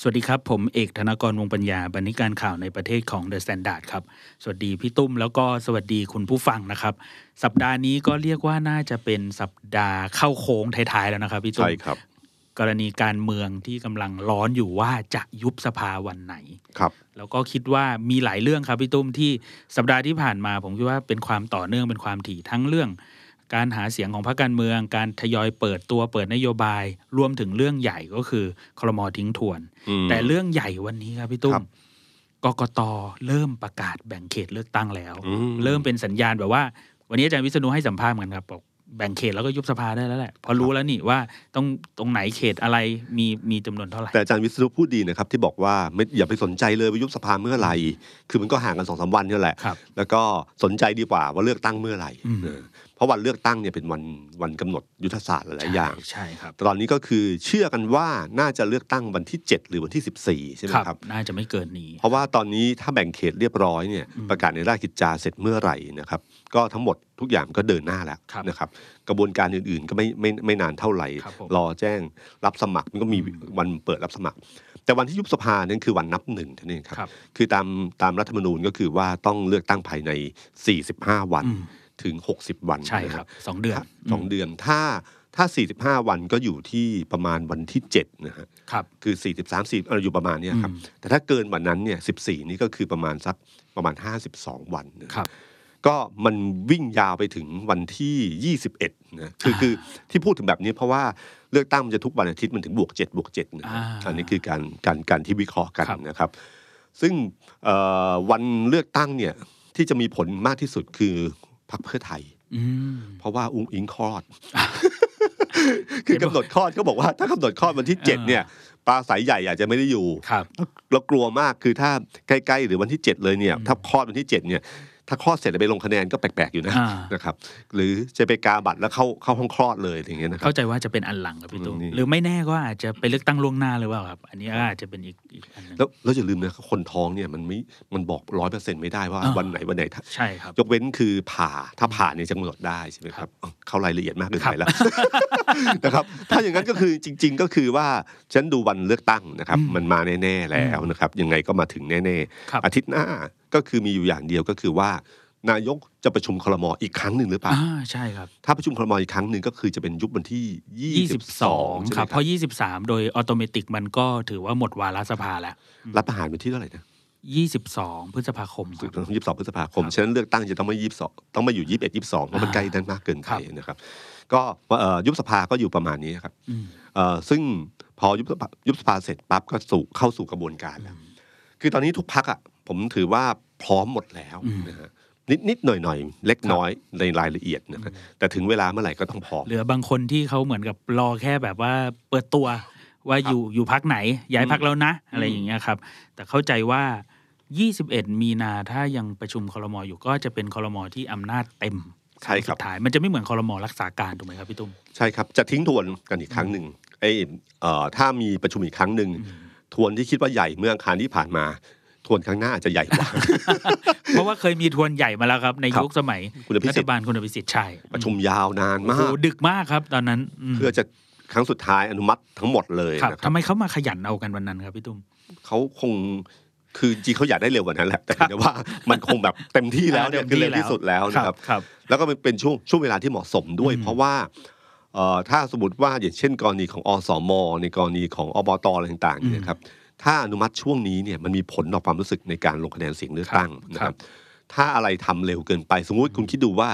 สวัสดีครับ ผมเอกธนากรวงปัญญาบรรณาธิการข่าวในประเทศของ The Standard ครับ สวัสดีพี่ตุ้มแล้วก็สวัสดีคุณผู้ฟังนะครับ สัปดาห์นี้ก็เรียกว่าน่าจะเป็นสัปดาห์เข้าโค้งท้ายๆแล้วนะครับพี่ตุ้มใช่ครับ กรณีการเมืองที่กำลังร้อนอยู่ว่าจะยุบสภาวันไหนครับ แล้วก็คิดว่ามีหลายเรื่องครับพี่ตุ้มที่สัปดาห์ที่ผ่านมา ผมคิดว่าเป็นความต่อเนื่องเป็นความถี่ทั้งเรื่อง การหาเสียงของพรรคการเมือง การทยอยเปิดตัวเปิดนโยบาย รวมถึงเรื่องใหญ่ก็คือคลมอทิ้งทวนอืมแต่เรื่องใหญ่วันนี้ครับพี่ตุ้ครัมบกกตเริ่มประกาศแบ่งเขตเลือกตั้งแล้วอืมเริ่มเป็นสัญญาณแบบว่า วันนี้อาจารย์วิษณุให้สัมภาษณ์เหมือนกันครับบอกแบ่งเขตแล้วก็ยุบสภาได้แล้วแหละเพอรู้แล้วนี่ว่าต้องตรงไหนเขตอะไรมีมีจำนวนเท่าไหร่แต่อาจารย์วิศนุพูดดีนะครับที่บอกว่าไม่อย่าไปสนใจเลยว่ายุบสภาเมื่อไหร่ คือมันก็ห่างกันสองสามวันนี่แหละครับแล้วก็สนใจดีกว่าว่าเลือกตั้งเมื่อไหร่อืม เออเพราะวันเลือกตั้งเนี่ยเป็นวันวันกำหนดยุทธศาสตร์หลายๆอย่างใช่ครับแต่ตอนนี้ก็คือเชื่อกันว่าน่าจะเลือกตั้งวันที่ 7 หรือวันที่ 14 ใช่ไหมครับ น่าจะไม่เกินนี้ เพราะว่าตอนนี้ถ้าแบ่งเขตเรียบร้อยเนี่ยประกาศในราชกิจจาเสร็จเมื่อไหร่นะครับ ก็ทั้งหมดทุกอย่างก็เดินหน้าแล้วครับนะครับ กระบวนการอื่นๆก็ไม่ไม่ไม่นานเท่าไหร่ครับผมรอแจ้งรับสมัครมันก็มีวันเปิดรับสมัคร แต่วันที่ยุบสภานั่นคือวันนับหนึ่งเท่านั้นเองครับครับ คือตามตามรัฐธรรมนูญก็คือว่าต้องเลือกตั้งภายใน 45 วันอืม ถึง 60 วันใช่นะครับสองเดือนถ้าสองเดือนถ้าถ้า 45 วันก็อยู่ที่ประมาณวันที่7นะฮะครับคือ 43 4เอออยู่ประมาณเนี้ยครับอืมแต่ถ้าเกินวันนั้นเนี่ย14 นี่ก็คือประมาณสักประมาณ 52 วันนะครับก็มันวิ่งยาวไปถึงวันที่ 21นะคือคือที่พูดถึงแบบนี้เพราะว่าเลือกตั้งมันจะทุกวันอาทิตย์มันถึงบวก7บวก7นะอ่าอันนี้คือการการการที่วิเคราะห์กันครับนะครับ ซึ่งเอ่อวันเลือกตั้งเนี่ยที่จะมีผลมากที่สุดคือ พรรคเพื่อไทยอืมเพราะว่าอุ้งอิงคลอด คือกำหนดคลอดเขาบอกว่า ถ้ากำหนดคลอดวันที่เจ็ดอ่าเนี่ยปลาสายใหญ่อาจจะไม่ได้อยู่ครับเรากลัวมากคือถ้าใกล้ๆหรือวันที่เจ็ดเลยเนี่ย ถ้าคลอดวันที่เจ็ดเนี่ย ถ้าคลอดเสร็จแล้วไปลงคะแนนก็แปลกๆอยู่นะอ่านะครับหรือจะไปกาบัตรแล้วเข้าเข้าห้องคลอดเลยอย่างเงี้ยนะครับเข้าใจว่าจะเป็นอันหลังครับพี่ตุ้มอืมนี่หรือไม่แน่ก็อาจจะไปเลือกตั้งล่วงหน้าหรือเปล่าครับ อันนี้ก็อาจจะเป็นอีกอีกอันหนึงแล้วแล้วอย่าลืมนะคนท้องเนี่ยมันไม่มันบอกร้อยเปอร์เซ็นต์ไม่ได้ว่าอ่าวันไหนวันไหนถ้าใช่ครับยกเว้นคือผ่าถ้าผ่าเนี่ยจะกำหนดได้ใช่ไหมครับอ้าวเข้ารายละเอียดมากเกินไปแล้วนะครับถ้าอย่างนั้นก็คือจริง ๆ ก็คือว่าฉันดูวันเลือกตั้งนะครับอืมมันมาแน่ๆแล้วนะครับ ยังไงก็มาถึงแน่ครับๆอาทิตย์หน้า ก็คือมีอยู่อย่างเดียวก็คือว่า นายกจะประชุมคลมอีกครั้งหนึ่งหรือเปล่าอ่าใช่ครับ ถ้าประชุมคลมอีกครั้งหนึ่งก็คือจะเป็นยุบวันที่ 22 22ใช่ไหมคครัรับบ เพราะ 23 โดยออโตเมติกมันก็ถือว่าหมดวาระสภาแล้ว รับประหารวันที่เท่าไหร่นะ22 พฤษภาคมครับยี่สิบสองพฤษภาคม ครับฉะนั้นเลือกตั้งจะต้องไม่ยี่สิบสองต้องมาอยู่ยี่สิบเอ็ดยี่สิบสองเพราะมันอ่าใกล้นั้นมากเกินไปครับ นะครับ ก็เอ่อยุบสภาก็อยู่ประมาณนี้ครับ อืม เอ่อซึ่งพอยุบสภายุบสภาเสร็จปั๊บก็สู่เข้าสู่กระบวนการแล้ว คือตอนนี้ทุกพักอะ ผมถือว่าพร้อมหมดแล้วอืมนะฮะนิดนิดหน่อยหน่อยเล็กน้อยในรายละเอียดนะครับแต่ถึงเวลาเมื่อไหร่ก็ต้องพร้อมเหลือบางคนที่เขาเหมือนกับรอแค่แบบว่าเปิดตัวว่าอยู่อยู่พักไหน ย้ายพักแล้วนะ อะไรอย่างเงี้ยครับ แต่เข้าใจว่า 21 มีนาถ้ายังประชุมคอรมออยู่ก็จะเป็นคอรมอที่อำนาจเต็มใช่ครับสุดท้ายมันจะไม่เหมือนคอรมอรักษาการถูกไหมครับพี่ตุ้มใช่ครับจะทิ้งทวนกันอีกครั้งหนึ่งไอ้เอ่อถ้ามีประชุมอีกครั้งหนึ่งทวนที่คิดว่าใหญ่เมื่ออังคารที่ผ่านมา ทวนครั้งหน้าอาจจะใหญ่กว่า เพราะว่าเคยมีทวนใหญ่มาแล้วครับ ในครับยุคสมัยคุณอภิรัสิฐทธิ์บาลคุณอภิสิทธิ์ใช่ประชุมยาวนานโอ้มาโหกดึกมากครับ ตอนนั้นมเพื่อจะครั้งสุดท้ายอนุมัติทั้งหมดเลยครับนะครัทำบไมเขามาขยันเอากันวันนั้นครับพี่ตุ้มเขาคงคือจริงเขาอยากได้เร็วกว่านั้นแหละแต่เพียงแต่ว่ามันคงแบบเต็มที่แล้วเนี่ยเต็มคือที่เร็วที่สุดแล้วนะครับครับแล้วก็มันเป็นช่วงช่วงเวลาที่เหมาะสมด้วยอืมเพราะว่าเอ่อถ้าสมมติว่าอย่างเช่น กรณีของอสมในกรณีของอบตอะไรต่างๆเนี่ยครับ ถ้าอนุมัติช่วงนี้เนี่ยมันมีผลต่อความรู้สึกในการลงคะแนนเสียงเลือกตั้งนะคครัรับบถ้าอะไรทำเร็วเกินไป สมมุติคุณคิดดูว่า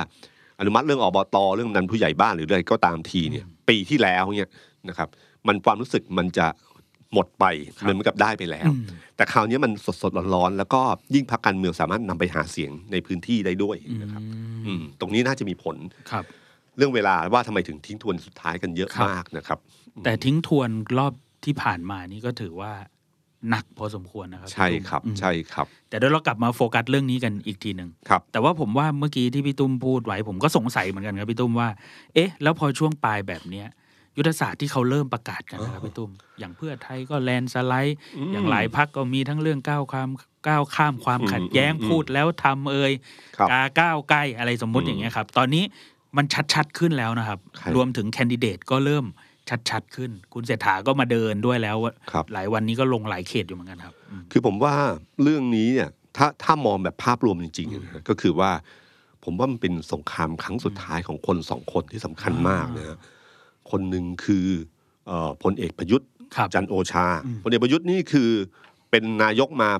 อนุมัติเรื่องอบตเรื่องนั้นผู้ใหญ่บ้านหรืออะไรก็ตามทีเนี่ย ปีที่แล้วเนี่ยนะครับ มันความรู้สึกมันจะหมดไปมันเหมือนกับได้ไปแล้วอืมแต่คราวนี้มันสดสดๆร้อนๆแล้วก็ยิ่งพรรคการเมืองสามารถนำไปหาเสียงในพื้นที่ได้ด้วยนะครับอืมตรงนี้น่าจะมีผลครับ เรื่องเวลาว่าทำไมถึงทิ้งทวนสุดท้ายกันเยอะครับมากนะครับ แต่ทิ้งทวนรอบที่ผ่านมานี่ก็ถือว่า หนักพอสมควรนะครับ ใช่ครับพี่ตุ้มใช่ครับ แต่เดี๋ยวเรากลับมาโฟกัสเรื่องนี้กันอีกทีหนึ่งครับ แต่ว่าผมว่าเมื่อกี้ที่พี่ตุ้มพูดไว้ ผมก็สงสัยเหมือนกันครับพี่ตุ้มว่า เอ๊ะ แล้วพอช่วงปลายแบบเนี้ยยุทธศาสตร์ที่เขาเริ่มประกาศกันนะครับพี่ตุ้ม อย่างเพื่อไทยก็แลนด์สไลด์อืมอย่างหลายพักก็มีทั้งเรื่องก้าวข้ามก้าวข้ามความอืมขัดแย้งอืมพูดแล้วทำเอ่ยครับกาก้าวใกล้อะไรสมมุติอืมอย่างเงี้ยครับ ตอนนี้มันชัดๆขึ้นแล้วนะครับครับรวมถึงแคนดิเดตก็เริ่ม ชัด ๆ ขึ้น คุณเศรษฐาก็มาเดินด้วยแล้วครับหลายวันนี้ก็ลงหลายเขตอยู่เหมือนกันครับอืมคือผมว่าเรื่องนี้เนี่ยถ้าถ้ามองแบบภาพรวมจริงๆนะฮะก็คือว่า ผมว่ามันเป็นสงครามครั้งสุดท้ายของคนสองคนที่สำคัญมากนะฮะคนหนึ่งคือเอ่อพลเอกประยุทธ์ครับจันทร์โอชาอืมพลเอกประยุทธ์นี่คือเป็นนายกมา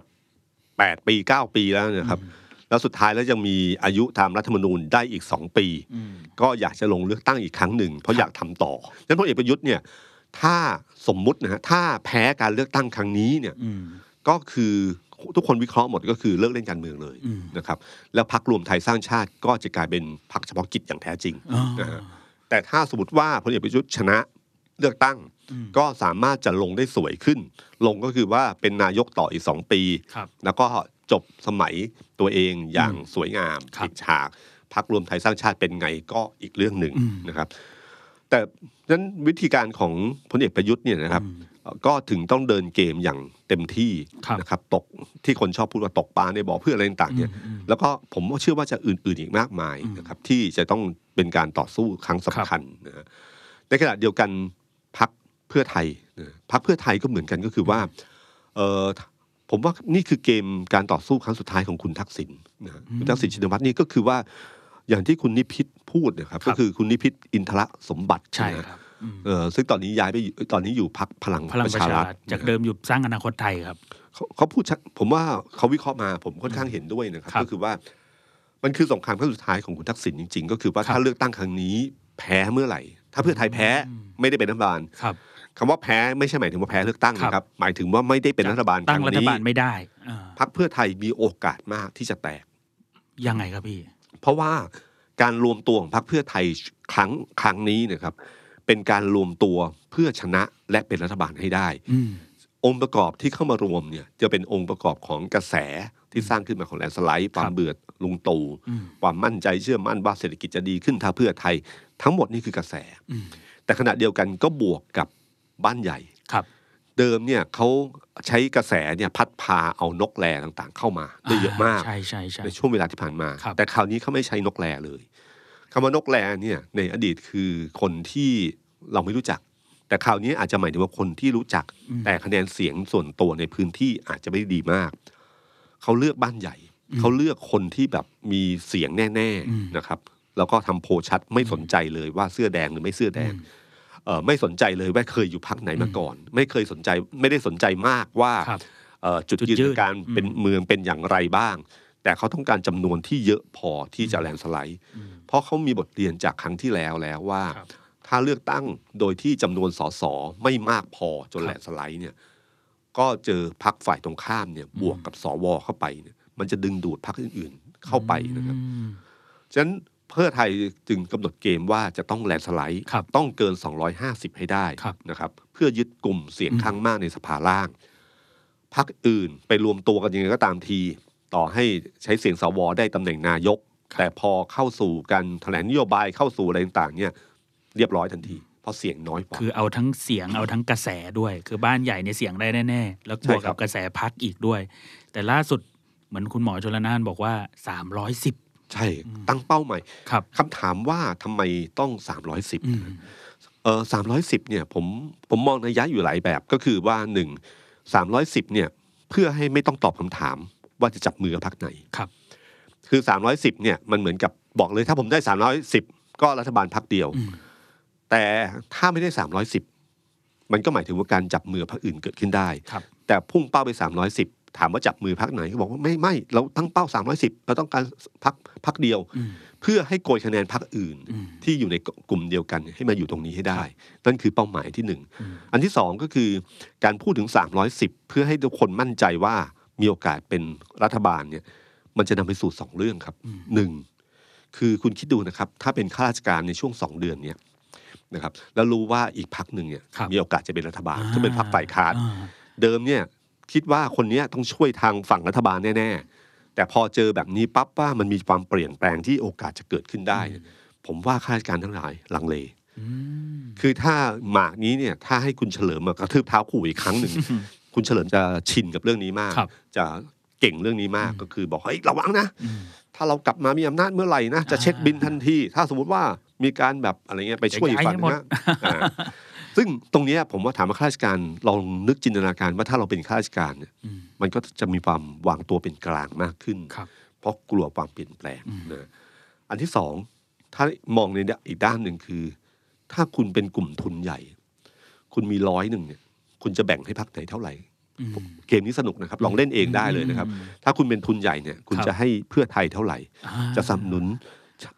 แปดปีเก้าปีแล้วนะครับ แล้วสุดท้ายแล้วยังมีอายุตามรัฐธรรมนูญได้อีกสองปีอืมก็อยากจะลงเลือกตั้งอีกครั้งหนึ่ง เพราะอยากทำต่อฉะนั้นพลเอกประยุทธ์เนี่ยถ้าสมมุตินะฮะถ้าแพ้การเลือกตั้งครั้งนี้เนี่ยอืมก็คือทุกคนวิเคราะห์หมดก็คือเลิกเล่นการเมืองเลยอืมนะครับแล้วพักรวมไทยสร้างชาติก็จะกลายเป็นพักเฉพาะกิจอย่างแท้จริงอ๋อนะฮะแต่ถ้าสมมติว่าพลเอกประยุทธ์ชนะเลือกตั้งอืมก็สามารถจะลงได้สวยขึ้น ลงก็คือว่าเป็นนายกต่ออีกสองปีครับแล้วก็ จบสมัยตัวเองอย่างอืมสวยงามครับปิดฉากพักรวมไทยสร้างชาติเป็นไงก็อีกเรื่องหนึ่งอืมนะครับ แต่นั้นวิธีการของพลเอกประยุทธ์เนี่ยนะครับอืมเอ่อก็ถึงต้องเดินเกมอย่างเต็มที่ครับนะครับ ตกที่คนชอบพูดว่าตกปลาในบ่อเพื่ออะไรต่างๆเนี่ยอืมแล้วก็ผมเชื่อว่าจะอื่น ๆอีกมากมายอืมนะครับ ที่จะต้องเป็นการต่อสู้ครั้งสำคัญนะฮะในขณะเดียวกันพักเพื่อไทยนะพักเพื่อไทยก็เหมือนกันก็คือว่าเออ ผมว่านี่คือเกมการต่อสู้ครั้งสุดท้ายของคุณทักษิณนะฮะคุณทักษิณชินวัตรนี่ก็คือว่าอย่างที่คุณนิพิษพูดนะครับครับก็คือคุณนิพิษอินทรสมบัติใช่นะฮะครับอืมเออซึ่งตอนนี้ย้ายไปอยู่ตอนนี้อยู่พักพลังพลังประประชาชารัรัฐฐจากเดิมอยู่สร้างอนาคตไทยครับเขาเขาพูดชัดผมว่าเขาวิเคราะห์มาผมค่อนข้างเห็นด้วยนะครับครับ ก็คือว่า มันคือสงครามครั้งสุดท้ายของคุณทักษิณจริง ๆ ก็คือว่าครับถ้าเลือกตั้งครั้งนี้ แพ้เมื่อไหร่ ถ้าเพื่อไทยแพ้ไม่ได้เป็นรัฐบาล ครับคำว่าแพ้ไม่ใช่หมายถึงว่าแพ้เลือกตั้งครับนะครับ หมายถึงว่าไม่ได้เป็นรัฐบาลตั้งครัรั้ฐนี้บาลไม่ได้อ่าพักเพื่อไทยมีโอกาสมากที่จะแตก ยังไงครับพี่ เพราะว่าการรวมตัวของพรรคเพื่อไทยครั้งครั้งนี้นะครับ เป็นการรวมตัวเพื่อชนะและเป็นรัฐบาลให้ได้อืมองค์ประกอบที่เข้ามารวมเนี่ยจะเป็นองค์ประกอบของกระแสที่สร้างขึ้นมาของแลนด์สไลด์ความเบื่อลุงตู่อืมความมั่นใจเชื่อมั่นว่าเศรษฐกิจจะดีขึ้นถ้าเพื่อไทย ทั้งหมดนี่คือกระแสอืมแต่ขณะเดียวกันก็บวกกับ บ้านใหญ่ครับ เดิมเนี่ยเขาใช้กระแสเนี่ยพัดพาเอานกแรต่างๆ เข้ามาได้เยอะมากใช่ใช่ใช่ในช่วงเวลาที่ผ่านมาครับแต่คราวนี้เขาไม่ใช้นกแรเลยคำว่านกแรเนี่ยในอดีตคือคนที่เราไม่รู้จัก แต่คราวนี้อาจจะหมายถึงว่าคนที่รู้จักอืมแต่คะแนนเสียงส่วนตัวในพื้นที่อาจจะไม่ได้ดีมาก เขาเลือกบ้านใหญ่อืมเขาเลือกคนที่แบบมีเสียงแน่อืมๆนะครับ แล้วก็ทำโพลชัดไม่สนใจเลยว่าเสื้อแดงหรือไม่เสื้อแดงอืมเอ่อ ไม่สนใจเลยว่าเคยอยู่พักไหนมาก่อน ไม่เคยสนใจไม่ได้สนใจมากว่าครับเอ่อจุดจุดยืนยืนในการอืมเป็นเมืองเป็นอย่างไรบ้าง แต่เขาต้องการจำนวนที่เยอะพอที่จะแลนด์สไลด์อืมเพราะเขามีบทเรียนจากครั้งที่แล้วแล้วว่าครับถ้าเลือกตั้งโดยที่จำนวนสสไม่มากพอจนครับแลนด์สไลด์เนี่ยก็เจอพักฝ่ายตรงข้ามเนี่ยบวกกับสวเข้าไปเนี่ยมันจะดึงดูดพักอื่นๆเข้าไปนะครับอืมฉะนั้น เพื่อไทยจึงกำหนดเกมว่าจะต้องแลนด์สไลด์ครับต้องเกิน 250 ให้ได้ครับนะครับ เพื่อยึดกลุ่มเสียงอืมข้างมากในสภาล่างพักอื่นไปรวมตัวกันยังไงก็ตามที ต่อให้ใช้เสียงสวได้ตำแหน่งนายก แต่พอเข้าสู่การแถลงนโยบายเข้าสู่อะไรต่างๆเนี่ยเรียบร้อยทันทีเพราะเสียงน้อยกว่าคือเอาทั้งเสียงเอาทั้งกระแสด้วย คือบ้านใหญ่เนี่ยเสียงได้แน่ๆแล้วบวกใช่ครักับบกระแสพักอีกด้วย แต่ล่าสุดเหมือนคุณหมอชลนานบอกว่า 310 ใช่ตั้งเป้าใหม่ครับคำถามว่าทำไมต้อง 310อืมเออสามร้อยสิบเนี่ยผมผมมองนัยยะอยู่หลายแบบก็คือว่าหนึ่งสามร้อยสิบเนี่ยเพื่อให้ไม่ต้องตอบคำถามว่าจะจับมือกับพรรคไหนครับ คือสามร้อยสิบเนี่ยมันเหมือนกับบอกเลยถ้าผมได้สามร้อยสิบก็รัฐบาลพรรคเดียวอืมแต่ถ้าไม่ได้สามร้อยสิบมันก็หมายถึงว่าการจับมือพรรคอื่นเกิดขึ้นได้ครับแต่พุ่งเป้าไปสามร้อยสิบ ถามว่าจับมือพรรคไหนก็บอกว่าไม่ไม่เราตั้งเป้าสามร้อยสิบเราต้องการพรรคพรรคเดียวอืมเพื่อให้โกยคะแนนพรรคอื่นอืมที่อยู่ในกลุ่มเดียวกันให้มาอยู่ตรงนี้ให้ได้ นั่นคือเป้าหมายที่หนึ่งอืมอันที่สองก็คือการพูดถึง 310 เพื่อให้ทุกคนมั่นใจว่ามีโอกาสเป็นรัฐบาลเนี่ยมันจะนำไปสู่สองเรื่องครับหนึ่งคือคุณคิดดูนะครับ ถ้าเป็นข้าราชการในช่วงสองเดือนเนี่ยนะครับแล้วรู้ว่าอีกพักหนึ่งเนี่ยครับมีโอกาสจะเป็นรัฐบาลถ้าเป็นพักฝ่ายค้านอ่าเดิมเนี่ย คิดว่าคนเนี้ยต้องช่วยทางฝั่งรัฐบาลแน่ๆ แต่พอเจอแบบนี้ปั๊บว่ามันมีความเปลี่ยนแปลงที่โอกาสจะเกิดขึ้นได้ ผมว่าข้าราชการทั้งหลายลังเลอืมคือถ้าหมากนี้เนี่ยถ้าให้คุณเฉลิมมากระทืบเท้าขู่อีกครั้งหนึ่งคุณเฉลิมจะชินกับเรื่องนี้มากครับจะเก่งเรื่องนี้มากก็คือบอกเฮ้ยระวังนะอืมถ้าเรากลับมามีอำนาจเมื่อไหร่นะจะอ่าเช็คบินทันที ถ้าสมมติว่ามีการแบบอะไรเงี้ยไปช่วยอีกฝั่งจะย้ายให้หมดนะอ่า ซึ่งตรงเนี้ยผมว่าถามว่าข้าราชการลองนึกจินตนาการว่าถ้าเราเป็นข้าราชการเนี่ยอืมมันก็จะมีความวางตัวเป็นกลางมากขึ้นครับเพราะกลัวความเปลี่ยนแปลงอืมนะอันที่สองถ้ามองในอีกด้านหนึ่งคือ ถ้าคุณเป็นกลุ่มทุนใหญ่ คุณมีร้อยหนึ่งเนี่ย คุณจะแบ่งให้พรรคไหนเท่าไหร่อืมเกมนี้สนุกนะครับ ลองเล่นเองได้เลยนะครับอืมถ้าคุณเป็นทุนใหญ่เนี่ย คุณครับจะให้เพื่อไทยเท่าไหร่อ่าจะสนับสนุน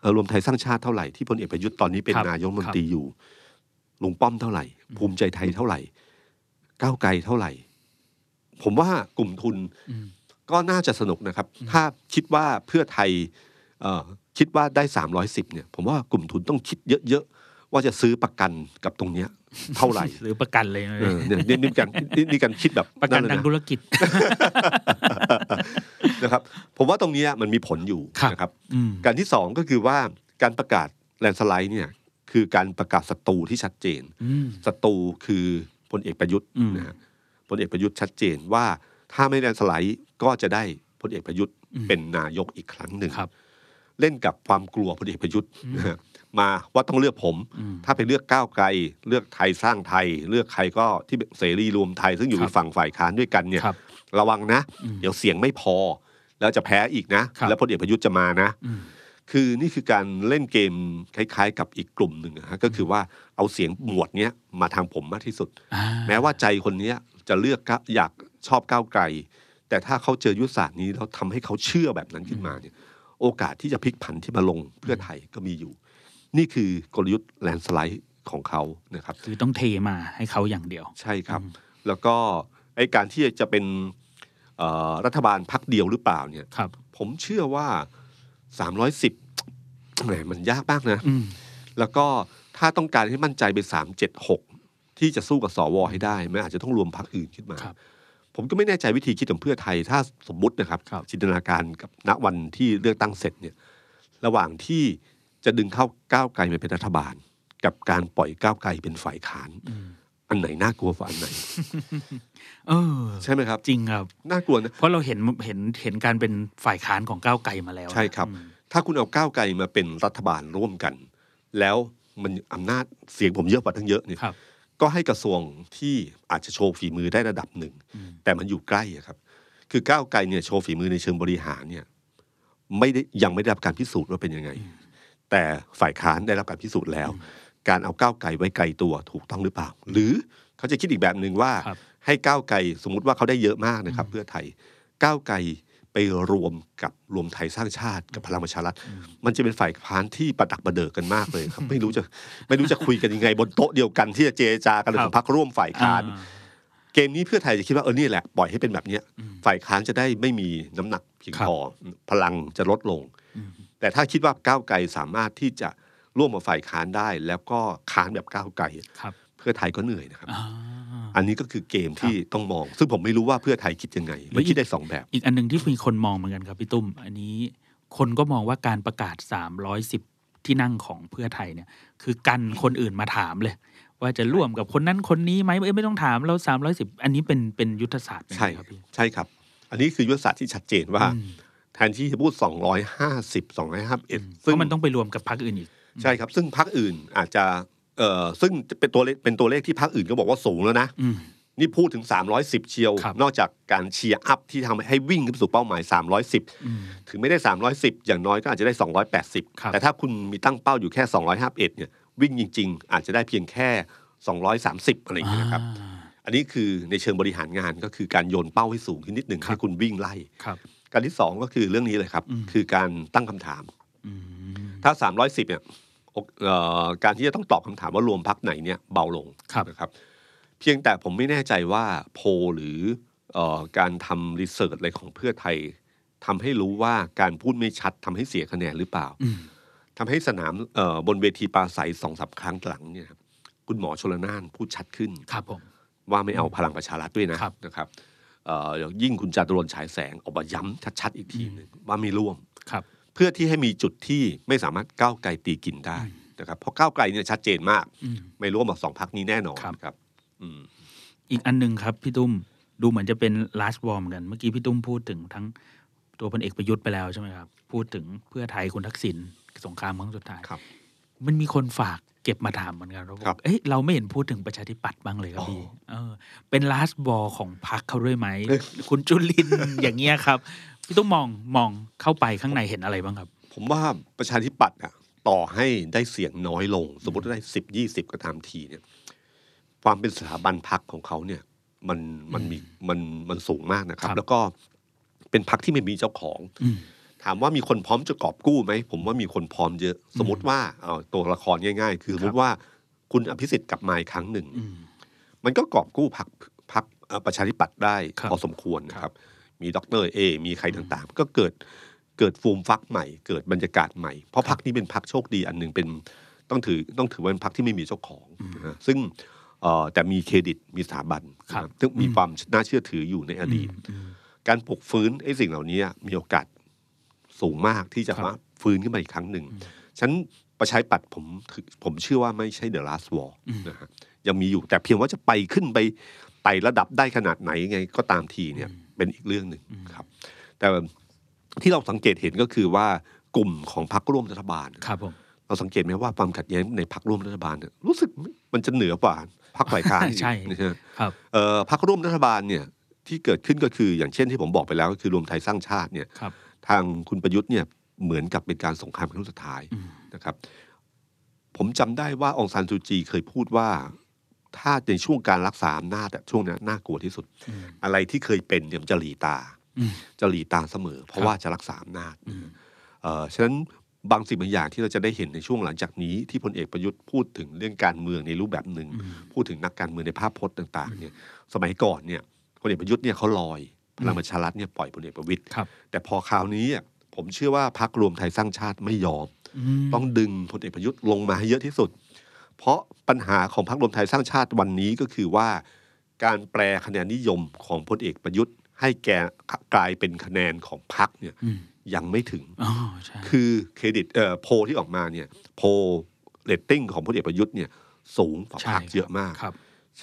เอ่อรวมไทยสร้างชาติเท่าไหร่ที่พลเอกประยุทธ์ตอนนี้เป็นครับนายกรัฐมนตรีอยู่ ลุงป้อมเท่าไหร่ ภูมิใจไทยเท่าไหร่ ก้าวไกลเท่าไหร่ ผมว่ากลุ่มทุนอืมก็น่าจะสนุกนะครับ ถ้าคิดว่าเพื่อไทยเอ่อคิดว่าได้ 310เนี่ยผมว่ากลุ่มทุนต้องคิดเยอะๆ ว่าจะซื้อประกันกับตรงเนี้ยเท่าไหร่หรือประกันเลยนะเออเนี่ยนี่นี่การนี่นี่การคิดแบบประกันเลยทางนะธุรกิจนะครับ ผมว่าตรงเนี้ยมันมีผลอยู่ครับนะครับอืมการที่สองก็คือว่าการประกาศแลนด์สไลด์เนี่ย คือการประกาศศัตรูที่ชัดเจนอืมศัตรูคือพลเอกประยุทธ์อืมนะฮะพลเอกประยุทธ์ชัดเจนว่าถ้าไม่แลนด์สไลด์ก็จะได้พลเอกประยุทธ์เป็นนายกอีกครั้งหนึ่งครับเล่นกับความกลัวพลเอกประยุทธ์นะฮะมาว่าต้องเลือกผมอืมถ้าไปเลือกก้าวไกล เลือกไทยสร้างไทย เลือกใครก็ที่เสรีรวมไทยซึ่งอยู่ครัในบฝั่งฝ่ายค้านด้วยกันเนี่ยครับระวังนะอืมเดี๋ยวเสียงไม่พอ แล้วจะแพ้อีกนะครับแล้วพลเอกประยุทธ์จะมานะอืม คือนี่คือการเล่นเกมคล้าย ๆ กับอีกกลุ่มหนึ่งนะฮะก็คือว่าเอาเสียงหมวดเนี้ยมาทางผมมากที่สุดอ่าแม้ว่าใจคนเนี้ยจะเลือกก้าอยากชอบก้าวไกล แต่ถ้าเขาเจอยุทธศาสตร์นี้แล้วทำให้เขาเชื่อแบบนั้นขึ้นมาเนี่ยโอกาสที่จะพลิกผันที่มาลงเพื่อไทยก็มีอยู่ นี่คือกลยุทธ์แลนสไลด์ของเขานะครับคือต้องเทมาให้เขาอย่างเดียว ใช่ครับ แล้วก็ไอ้การที่จะเป็นเอ่อรัฐบาลพักเดียวหรือเปล่าเนี่ยครับผมเชื่อว่า 310แหมมันยากมากนะอืมแล้วก็ถ้าต้องการให้มั่นใจเป็นสามเจ็ดหกที่จะสู้กับสวให้ได้มันอาจจะต้องรวมพรรคอื่นขึ้นมาครับผมก็ไม่แน่ใจวิธีคิดของเพื่อไทย ถ้าสมมุตินะครับครับจินตนาการกับณวันที่เลือกตั้งเสร็จเนี่ย ระหว่างที่จะดึงเข้าก้าวไกลมาเป็นรัฐบาล กับการปล่อยก้าวไกลเป็นฝ่ายค้าน อืมอันไหนน่ากลัวกว่าอันไหนเออใช่ไหมครับ จริงครับน่ากลัวนะเพราะเราเห็นเห็นเห็นการเป็นฝ่ายค้านของก้าวไกลมาแล้วนะใช่ครับอืมถ้าคุณเอาก้าวไกลมาเป็นรัฐบาลร่วมกัน แล้วมันอำนาจเสียงผมเยอะกว่าทั้งเยอะเนี่ยครับก็ให้กระทรวงที่อาจจะโชว์ฝีมือได้ระดับหนึ่งอืมแต่มันอยู่ใกล้อะครับ คือก้าวไกลเนี่ยโชว์ฝีมือในเชิงบริหารเนี่ยไม่ได้ยังไม่ได้รับการพิสูจน์ว่าเป็นยังไง แต่ฝ่ายค้านได้รับการพิสูจน์แล้ว การเอาก้าวไกลไว้ไกลตัวถูกต้องหรือเปล่า หรือเขาจะคิดอีกแบบหนึ่งว่าครับให้ก้าวไกลสมมุติว่าเขาได้เยอะมากนะครับ เพื่อไทยก้าวไกลไปรวมกับรวมไทยสร้างชาติกับพลังประชารัฐ มันจะเป็นฝ่ายค้านที่ประดักประเดิกกันมากเลยครับ ไม่รู้จะไม่รู้จะคุยกันยังไง บนโต๊ะเดียวกันที่จะเจรจากันเรื่องของพรรคร่วมฝ่ายค้านอ่าเกมนี้เพื่อไทยจะคิดว่าเออนี่แหละปล่อยให้เป็นแบบเนี้ยฝ่ายค้านจะได้ไม่มีน้ำหนักเพียงครับพอพลังจะลดลงอืมแต่ถ้าคิดว่าก้าวไกลสามารถที่จะ ร่วมกับฝ่ายค้านได้ แล้วก็ค้านแบบก้าวไกลครับเพื่อไทยก็เหนื่อยนะครับอ่าอันนี้ก็คือเกมที่ต้องมอง ซึ่งผมไม่รู้ว่าเพื่อไทยคิดยังไงแล้มันวอีกคิดได้สองแบบ อีกอันหนึ่งที่มีคนมองเหมือนกันครับพี่ตุ้ม อันนี้คนก็มองว่าการประกาศ 310 ที่นั่งของเพื่อไทยเนี่ย คือกันคนอื่นมาถามเลย ว่าจะร่วมกับคนนั้นคนนี้ไหมเอ้ยไม่ต้องถามเรา310 อันนี้เป็นเป็นยุทธศาสตร์ไหมใช่ครับพี่ใช่ครับ อันนี้คือยุทธศาสตร์ที่ชัดเจนว่าอืมแทนที่จะพูด 250 251เพซึ่งราะมันต้องไปรวมกับพรรคอื่นอีก ใช่ครับ ซึ่งพรรคอื่นอาจจะเอ่อซึ่งเป็นตัวเลขเป็นตัวเลขที่พรรคอื่นก็บอกว่าสูงแล้วนะอืมนี่พูดถึง 310 เชียวครับนอกจากการเชียร์อัพที่ทำให้วิ่งขึ้นไปสู่เป้าหมาย 310อืมถึงไม่ได้ 310 อย่างน้อยก็อาจจะได้ครับ280 แต่ถ้าคุณมีตั้งเป้าอยู่แค่ 251 เนี่ย วิ่งจริง ๆ อาจจะได้เพียงแค่ 230 อะไรอย่างเงี้ยนะครับอ่าอันนี้คือในเชิงบริหารงานก็คือการโยนเป้าให้สูงขึ้นนิดหนึ่งครับให้คุณวิ่งไล่ครับการที่สองก็คือเรื่องนี้เลยครับอืมคือการตั้งคำถามอืมถ้า 310 เนี่ยโอเอ่อ การที่จะต้องตอบคำถามว่ารวมพักไหนเนี่ยเบาลงครับนะครับ เพียงแต่ผมไม่แน่ใจว่าโพลหรือเอ่อการทำรีเสิร์ชอะไรของเพื่อไทยทำให้รู้ว่าการพูดไม่ชัดทำให้เสียคะแนนหรือเปล่าอืมทำให้สนามเอ่อบนเวทีปราศัยสองสามครั้งหลังเนี่ยครับคุณหมอชลนานพูดชัดขึ้นครับผมว่าไม่เอาพลังประชารัฐด้วยนะครับนะครับเอ่อยิ่งคุณจาตุรนต์ฉายแสงออกมาย้ำชัดๆอีกทีหนึ่งว่าไม่ร่วมครับ เพื่อที่ให้มีจุดที่ไม่สามารถก้าวไกลตีกินได้นะครับเพราะก้าวไกลเนี่ยชัดเจนมากอืมไม่ร่วมกับสองพักนี้แน่นอนครับครับอืมอีกอันหนึ่งครับพี่ตุ้มดูเหมือนจะเป็น last war เหมือนกัน เมื่อกี้พี่ตุ้มพูดถึงทั้งตัวพลเอกประยุทธ์ไปแล้วใช่ไหมครับ พูดถึงเพื่อไทยคุณทักษิณสงครามครั้งสุดท้ายครับมันมีคนฝากเก็บมาถามเหมือนกันว่าครับเอ้ยเราไม่เห็นพูดถึงประชาธิปัตย์บ้างเลยครับพี่เออ เป็น last war ของพรรคเขาด้วยไหม คุณจุลินทร์อย่างเงี้ยครับ พี่ตุ้มมองมองเข้าไปข้างในเห็นอะไรบ้างครับ ผมว่าประชาธิปัตย์อะต่อให้ได้เสียงน้อยลง สมมติว่าได้สิบยี่สิบก็ตามทีเนี่ย ความเป็นสถาบันพักของเขาเนี่ย มันมันมีมันมันสูงมากนะครับครับแล้วก็เป็นพักที่ไม่มีเจ้าของอืมถามว่ามีคนพร้อมจะกอบกู้ไหมผมว่ามีคนพร้อมเยอะ สมมติว่าเอาตัวละครง่าย ๆ คือสมมติว่าคุณอภิสิทธิ์กลับมาอีกครั้งหนึ่งอืมมันก็กอบกู้พักพักประชาธิปัตย์ได้ครับพอสมควรนะครับ มีดรเอมีใครต่างๆ ก็เกิดเกิดฟูมฟักใหม่ เกิดบรรยากาศใหม่ เพราะพักนี้เป็นพักโชคดีอันหนึ่งเป็นต้องถือต้องถือว่าเป็นพักที่ไม่มีเจ้าของนะฮะซึ่งเอ่อแต่มีเครดิตมีสถาบันครับนะซึ่งมีความน่าเชื่อถืออยู่ในอดีตอืมการปลุกฟื้นไอ้สิ่งเหล่านี้มีโอกาสสูงมากที่จะครับมาฟื้นขึ้นมาอีกครั้งหนึ่งฉันประชาธิปัตย์ผมถือผมเชื่อว่าไม่ใช่ the last war นะฮะยังมีอยู่แต่เพียงว่าจะไปขึ้นไปไต่ระดับได้ขนาดไหนไงก็ตามทีเนี่ย เป็นอีกเรื่องหนึ่งครับ แต่ที่เราสังเกตเห็นก็คือว่ากลุ่มของพรรคร่วมรัฐบาลครับผมเราสังเกตไหมว่าความขัดแย้งในพรรคร่วมรัฐบาลเนี่ยรู้สึกมันจะเหนือกว่าพรรคฝ่ายค้านอีกใช่นะฮะครับเอ่อพรรคร่วมรัฐบาลเนี่ยที่เกิดขึ้นก็คืออย่างเช่นที่ผมบอกไปแล้วก็คือรวมไทยสร้างชาติเนี่ยครับทางคุณประยุทธ์เนี่ยเหมือนกับเป็นการสงครามครั้งสุดท้ายอืมนะครับ ผมจำได้ว่าองซานซูจีเคยพูดว่า ถ้าในช่วงการรักษาอำนาจอะช่วงนั้นน่ากลัวที่สุดอืมอะไรที่เคยเป็นเนี่ยมันจะหลีตาอืมจะหลีตาเสมอ เพราะครับว่าจะรักษาอำนาจอืมเอ่อฉะนั้นบางสิ่งบางอย่างที่เราจะได้เห็นในช่วงหลังจากนี้ ที่พลเอกประยุทธ์พูดถึงเรื่องการเมืองในรูปแบบหนึ่งอืมพูดถึงนักการเมืองในภาพพจน์ต่าง ๆ เนี่ย สมัยก่อนเนี่ยพลเอกประยุทธ์เนี่ยเขาลอยพลังประชารัฐเนี่ยปล่อยพลเอกประวิตรครับแต่พอคราวนี้อะผมเชื่อว่าพรรครวมไทยสร้างชาติไม่ยอมต้องดึงพลเอกประยุทธ์ลงมาให้เยอะที่สุด เพราะปัญหาของพรรครวมไทยสร้างชาติวันนี้ก็คือว่า การแปลคะแนนนิยมของพลเอกประยุทธ์ ให้แกกลายเป็นคะแนนของพรรคเนี่ยอืมยังไม่ถึงอ๋อใช่คือเครดิตเอ่อโพลที่ออกมาเนี่ยโพลเรตติ้งของพลเอกประยุทธ์เนี่ยสูงกว่าใช่พรรคเยอะมากครับ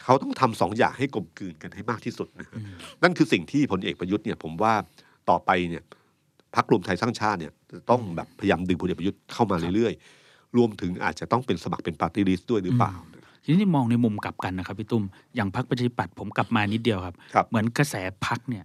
เขาต้องทำสองอย่างให้กลมกลืนกันให้มากที่สุดนะฮะอืมนั่นคือสิ่งที่พลเอกประยุทธ์เนี่ยผมว่าต่อไปเนี่ยพรรครวมไทยสร้างชาติเนี่ยจะต้องแบบพยายามดึงพลเอกประยุทธ์เข้ามาเรื่อยๆ รวมถึงอาจจะต้องเป็นสมัครเป็น party list ด้วยหรือเปล่า ทีนี้มองในมุมกลับกันนะครับพี่ตุ้มอย่างพรรคประชาธิปัตย์ผมกลับมานิดเดียวครับครับเหมือนกระแสพรรคเนี่ย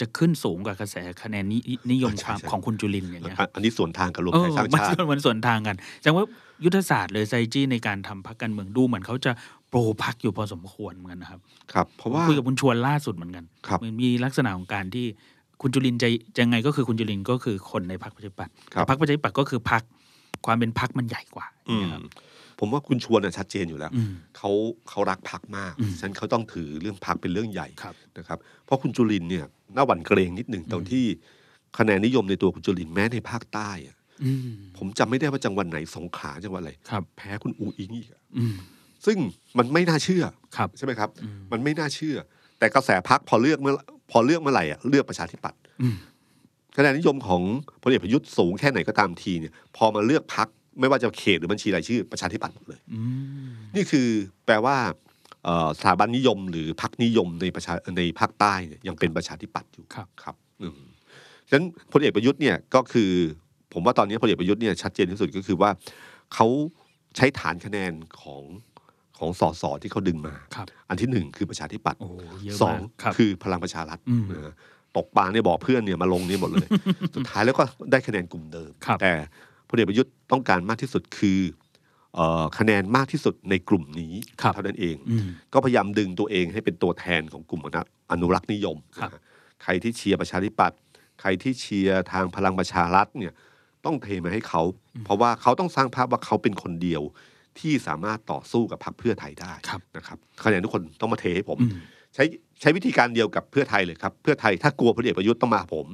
จะขึ้นสูงกว่ากระแสคะแนนนินิยมใช่ความใช่ของคุณจุลินทร์อย่างเงี้ยอันอันนี้ส่วนทางกับรวมเอไทอยสร้างมันชาติมันส่วนทางกันแสดงว่ายุทธศาสตร์หรือไซจี้ในการทำพักการเมืองดูเหมือนเขาจะโปรพักอยู่พอสมควรเหมือนกันนะครับครับ เพราะว่าคุยกับคุณชวนล่าสุดเหมือนกันครับมันมีลักษณะของการที่คุณจุลินทร์จะจะไงก็คือคุณจุลินทร์ก็คือคนในพรรคประชาธิปัตย์ครับแต่พรรคประชาธิปัตย์ก็คือพรรค ความเป็นพรรคมันใหญ่กว่าอืมนะครับผมว่าคุณชวนน่ะชัดเจนอยู่แล้วอืมเขาเขารักพักมากอืมฉะนันเขาต้องถือเรื่องพักเป็นเรื่องใหญ่ครับนะครับ เพราะคุณจุลินเนี่ยน่าหวั่นเกรงนิดหนึ่งตรงที่คะแนนนิยมในตัวคุณจุลินแม้ในภาคใต้อะอืมผมจำไม่ได้ว่าจังหวัดไหนสงขลาจังหวัดอะไรครับแพ้คุณอูอิงอีกอะอืมซึ่งมันไม่น่าเชื่อครับใช่ไหมครับอืมมันไม่น่าเชื่อ แต่กระแสพักพอเลือกเมื่อพอเลือกเมื่อไหร่อะเลือกประชาธิปัตย์อืม คะแนนนิยมของพลเอกประยุทธ์สูงแค่ไหนก็ตามทีเนี่ยพอมาเลือกพักไม่ว่าจะเขตหรือบัญชีรายชื่อประชาธิปัตย์หมดเลยอืมนี่คือแปลว่าเอ่อสถาบันนิยม หรือพักนิยมในประชาในภาคใต้เนี่ยยังเป็นประชาธิปัตย์อยู่ครับครับอืมฉะนั้นพลเอกประยุทธ์เนี่ยก็คือ ผมว่าตอนนี้พลเอกประยุทธ์เนี่ยชัดเจนที่สุดก็คือว่าเขาใช้ฐานคะแนนของของสสที่เขาดึงมาครับอันที่หนึ่งคือประชาธิปัตย์โอ้เยอะสอมางกครับคือพลังประชารัฐอืมนะฮะ ตกปลาเนี่ยบอกเพื่อนเนี่ยมาลงเนี่ยหมดเลย สุดท้ายแล้วก็ได้คะแนนกลุ่มเดิม ครับ แต่พลเอกประยุทธ์ต้องการมากที่สุดคือเอ่อคะแนนมากที่สุดในกลุ่มนี้ครับเท่านั้นเอง อืม ก็พยายามดึงตัวเองให้เป็นตัวแทนของกลุ่มอนุอนุรักษ์นิยมครับ นะฮะใครที่เชียร์ประชาธิปัตย์ใครที่เชียร์ทางพลังประชารัฐเนี่ยต้องเทมาให้เขา เพราะว่าเขาต้องสร้างภาพว่าเขาเป็นคนเดียวที่สามารถต่อสู้กับพรรคเพื่อไทยได้ครับ นะครับคะแนนทุกคนต้องมาเทให้ผมอืมใช้ ใช้วิธีการเดียวกับเพื่อไทยเลยครับเพื่อไทยถ้ากลัวพลเอกประยุทธ์ต้องมาผม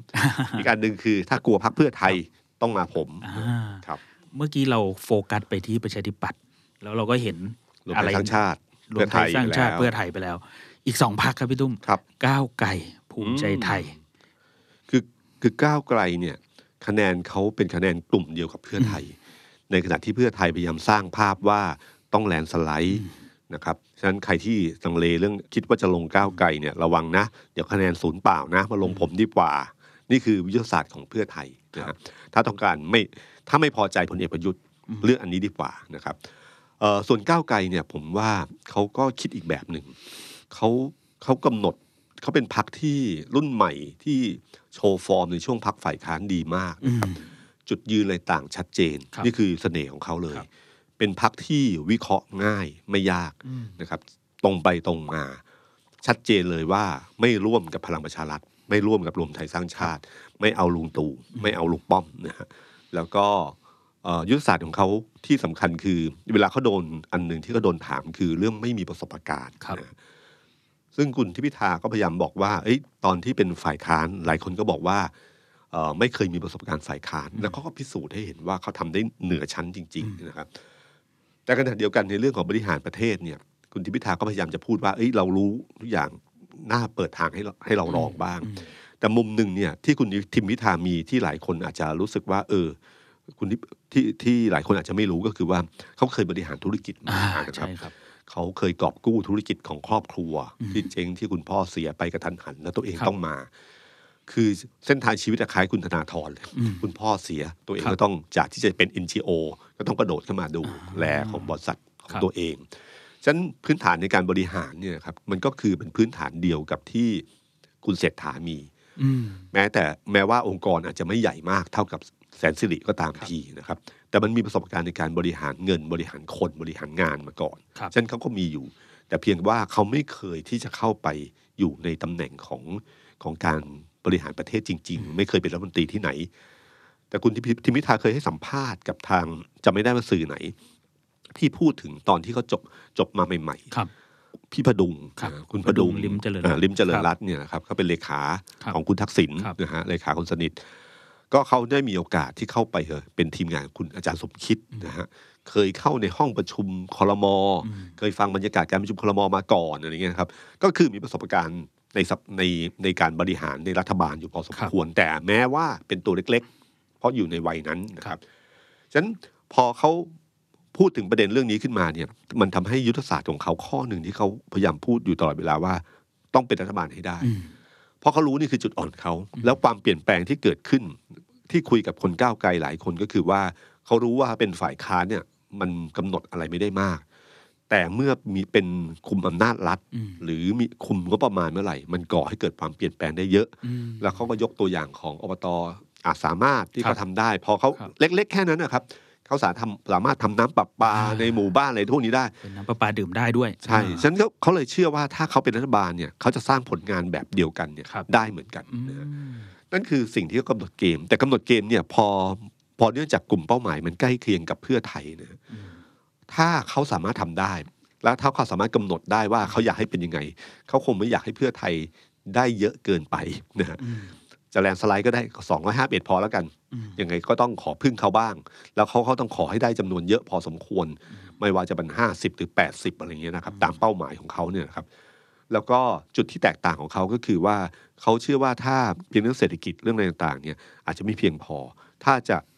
อีกการหนึ่งคือถ้ากลัวพรรคเพื่อไทยต้องมาผมอ่าครับ เมื่อกี้เราโฟกัสไปที่ประชาธิปัตย์แล้วเราก็เห็นรวมอะไทไรยสร้างชาติรวมไทยสร้างชาติไปแล้วเพื่อไทยไปแล้ว อีกสองพักครับพี่ตุ้มครับก้าวไกลภูมิใจไทย คือคือก้าวไกลเนี่ย คะแนนเขาเป็นคะแนนกลุ่มเดียวกับเพื่อไทย ในขณะที่เพื่อไทยพยายามสร้างภาพว่าต้องแลนด์สไลด์นะครับ ฉะนั้นใครที่ลังเลเรื่องคิดว่าจะลงก้าวไกลเนี่ยระวังนะ เดี๋ยวคะแนนศูนย์เปล่านะ มาลงผมดีกว่า นี่คือวิทยาศาสตร์ของเพื่อไทยนะฮะถ้าต้องการไม่ถ้าไม่พอใจพลเอกประยุทธ์เลือกอันนี้ดีกว่านะครับเอ่อส่วนก้าวไกลเนี่ยผมว่าเขาก็คิดอีกแบบหนึ่งเขาเขากำหนดเขาเป็นพักที่รุ่นใหม่ที่โชว์ฟอร์มในช่วงพักฝ่ายค้านดีมากนะครับจุดยืนอะไรต่างชัดเจนครับนี่คือเสน่ห์ของเขาเลยครับ เป็นพักที่วิเคราะห์ง่ายไม่ยากนะครับ ตรงไปตรงมา ชัดเจนเลยว่าไม่ร่วมกับพลังประชารัฐ ไม่ร่วมกับรวมไทยสร้างชาติ ไม่เอาลุงตู่ไม่เอาลุงป้อมนะฮะแล้วก็เอ่อยุทธศาสตร์ของเขาที่สำคัญคือ เวลาเขาโดนอันหนึ่งที่เขาโดนถามคือเรื่องไม่มีประสบการณ์ครับนะซึ่งคุณทิพิธาก็พยายามบอกว่าเอ้ยตอนที่เป็นฝ่ายค้านหลายคนก็บอกว่าเอ่อไม่เคยมีประสบการณ์ฝ่ายค้าน แล้วเขาก็พิสูจน์ให้เห็นว่าเขาทำได้เหนือชั้นจริง ๆ นะครับ แต่ขณะเดียวกันในเรื่องของบริหารประเทศเนี่ยคุณทิพิธาก็พยายามจะพูดว่าเอ้ยเรารู้ทุกอย่างน่าเปิดทางให้เราให้เราลองบ้าง แต่มุมหนึ่งเนี่ยที่คุณทิมพิธามีที่หลายคนอาจจะรู้สึกว่า เออ คุณทิที่ที่หลายคนอาจจะไม่รู้ก็คือว่าเขาเคยบริหารธุรกิจมาอ่านะครับใช่ครับเขาเคยกอบกู้ธุรกิจของครอบครัว ที่เจ๊งที่คุณพ่อเสียไปกระทันหันแล้วตัวเองครับต้องมา คือเส้นทางชีวิตคล้ายคุณธนาธรเลยคุณพ่อเสียตัวเองครับก็ต้องจากที่จะเป็น NGO ก็ต้องกระโดดขึ้นมาดูแลของบริษัทของครับตัวเอง ฉะนั้นพื้นฐานในการบริหารเนี่ยครับมันก็คือเป็นพื้นฐานเดียวกับที่คุณเศรษฐามีอืมแม้แต่แม้ว่าองค์กรอาจจะไม่ใหญ่มากเท่ากับแสนสิริก็ตามทีนะครับ แต่มันมีประสบการณ์ในการบริหารเงินบริหารคนบริหารงานมาก่อนครับฉะนั้นเขาก็มีอยู่ แต่เพียงว่าเขาไม่เคยที่จะเข้าไปอยู่ในตำแหน่งของของการ บริหารประเทศจริง ๆ ไม่เคยเป็นรัฐมนตรีที่ไหน แต่คุณทิมทิมพิธาเคยให้สัมภาษณ์กับทางจะไม่ได้มาสื่อไหน ที่พูดถึงตอนที่เขาจบจบมาใหม่ๆครับพี่พดุงครับอ่าคุณพดุงพดุงลิ้มเจริญรัตน์อ่าลิ้มเจริญครับรัตน์เนี่ยนะครับเขาเป็นเลขาครับของคุณทักษิณครับนะฮะเลขาคนสนิท ก็เขาได้มีโอกาสที่เข้าไปเออเป็นทีมงานของคุณอาจารย์สมคิดนะฮะเคยเข้าในห้องประชุมคอรมอเคยฟังบรรยากาศการประชุมคอรมอมาก่อนอะไรเงี้ยนะครับ ก็คือมีประสบการณ์ ในสับในในการบริหารในรัฐบาลอยู่พอสมครับควร แต่แม้ว่าเป็นตัวเล็ก ๆ เพราะอยู่ในวัยนั้นนะครับฉะนั้นพอเขาพูดถึงประเด็นเรื่องนี้ขึ้นมาเนี่ย มันทำให้ยุทธศาสตร์ของเขาข้อหนึ่งที่เขาพยายามพูดอยู่ตลอดเวลาว่า ต้องเป็นรัฐบาลให้ได้อืมเพราะเขารู้นี่คือจุดอ่อนเขา แล้วความเปลี่ยนแปลงที่เกิดขึ้น ที่คุยกับคนก้าวไกลหลายคนก็คือว่า เขารู้ว่าเป็นฝ่ายค้านเนี่ย มันกำหนดอะไรไม่ได้มาก แต่เมื่อมีเป็นคุมอำนาจรัฐอืมหรือมีคุมงบประมาณเมื่อไหร่ มันก่อให้เกิดความเปลี่ยนแปลงได้เยอะอืมแล้วเขาก็ยกตัวอย่างของอบตอาจสามารถที่ครับเขาทำได้ พอเขาครับเล็ก ๆ แค่นั้นนะครับเขาสามารถทำสามารถทำน้ำประปาอ่าในหมู่บ้านอะไรพวกนี้ได้เป็นน้ำประปาดื่มได้ด้วย ใช่ฉะนันก็เขาเลยเชื่อว่าถ้าเขาเป็นรัฐบาลเนี่ยเขาจะสร้างผลงานแบบเดียวกันเนี่ยครับได้เหมือนกันอืมนะฮะนั่นคือสิ่งที่เขากำหนดเกม แต่กำหนดเกมเนี่ยพอพอเนื่องจากกลุ่มเป้าหมายมันใกล้เคียงกับเพื่อไทยนะฮะ ถ้าเขาสามารถทำได้ แล้วถ้าเขาสามารถกำหนดได้ว่าเขาอยากให้เป็นยังไง เขาคงไม่อยากให้เพื่อไทยได้เยอะเกินไปนะฮะอืมจะแลนด์สไลด์ก็ได้สองร้อยห้าเอ็ดพอแล้วกันอืมยังไงก็ต้องขอพึ่งเขาบ้าง แล้วเขาเขาต้องขอให้ได้จำนวนเยอะพอสมควร ไม่ว่าจะเป็นห้าสิบหรือแปดสิบอะไรเงี้ยนะครับ ตามเป้าหมายของเขาเนี่ยนะครับ แล้วก็จุดที่แตกต่างของเขาก็คือว่าเขาเชื่อว่าถ้าเพียงเรื่องเศรษฐกิจเรื่องอะไรต่างๆเนี่ยอาจจะไม่เพียงพอ ถ้าจะ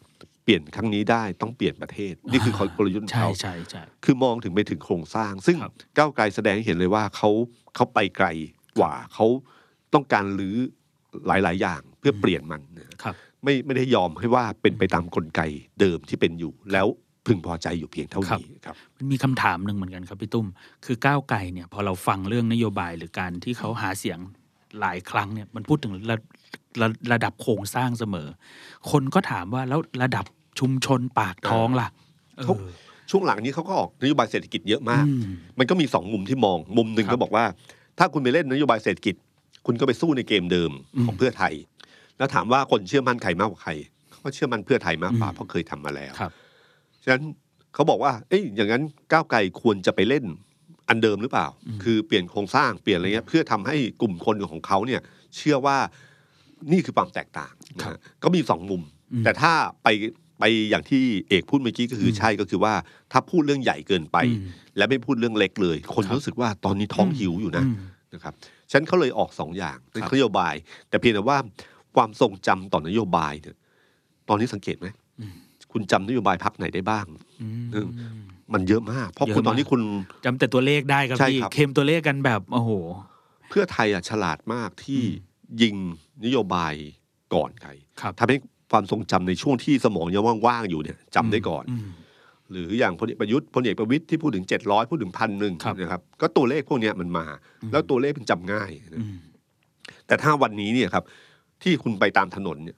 เป ลี่ยนครั้งนี้ได้ต้องเปลี่ยนประเทศ นี่คือกลยุทธ์ของใช่เขาใช่ใช่คือมองถึงไปถึงโครงสร้าง ซึ่งครับก้าวไกลแสดงให้เห็นเลยว่าเขาเขาไปไกลกว่าเขาต้องการรื้อหลาย ๆ อย่างเพื่อเปลี่ยนมันนะครับไม่ไม่ได้ยอมให้ว่าเป็นไปตามกลไกเดิมที่เป็นอยู่แล้วพึงพอใจอยู่เพียงเท่านี้ครับมันมีคำถามหนึ่งเหมือนกันครับพี่ตุ้ม คือก้าวไกลเนี่ยพอเราฟังเรื่องนโยบายหรือการที่เขาหาเสียงหลายครั้งเนี่ยมันพูดถึงระระระดับโครงสร้างเสมอ คนก็ถามว่าแล้วระดับ ชุมชนปากท้องล่ะเออเขาช่วงหลังนี้เขาก็ออกนโยบายเศรษฐกิจเยอะมากอืมมันก็มีสองมุมที่มอง มุมหนึ่งครับก็บอกว่า ถ้าคุณไปเล่นนโยบายเศรษฐกิจ คุณก็ไปสู้ในเกมเดิมอืมของเพื่อไทย แล้วถามว่าคนเชื่อมั่นใครมากกว่าใครเขาก็เชื่อมั่นเพื่อไทยมากกว่าอืมเพราะเคยทำมาแล้วครับฉะนั้นเขาบอกว่า เอ้ยอย่างนั้นก้าวไกลควรจะไปเล่นอันเดิมหรือเปล่า คือเปลี่ยนโครงสร้างเปลี่ยนอะไรเงี้ยเพื่อทำให้กลุ่มคนของเขาเนี่ย เชื่อว่านี่คือความแตกต่างนะครัฮะบก็มีสองมุมอืมแต่ถ้าไป ไปอย่างที่เอกพูดเมื่อกี้ก็คืออมใช่ก็คือว่า ถ้าพูดเรื่องใหญ่เกินไปอืมและไม่พูดเรื่องเล็กเลย คนครับรู้สึกว่าตอนนี้ท้องหิวอยู่นะอืมนะครับฉะนันเขาเลยออกสองอย่างเป็นครับนโยบาย แต่เพียงแต่ว่าความทรงจำต่อนโยบายเนี่ยตอนนี้สังเกตไหมคุณจำนโยบายพักไหนได้บ้างอืมเออมันเยอะมาก เพราะเยอะคุณตอนมากนี้คุณจำแต่ตัวเลขได้ครับใช่พี่ครับเคลมตัวเลขกันแบบโอ้โห เพื่อไทยอะฉลาดมากที่ยิงนโยบายก่อนใครครับทำให้ ความทรงจำในช่วงที่สมองยังว่างๆอยู่เนี่ยจำได้ก่อนมหรืออย่างพลเอกประยุทธ์พลเอกประวิตยที่พูดถึง700พูดถึงพันหนึ่งครับนะครับก็ตัวเลขพวกเนี้ยมันมา แล้วตัวเลขมันจำง่ายนะอืมแต่ถ้าวันนี้เนี่ยครับ ที่คุณไปตามถนนเนี่ย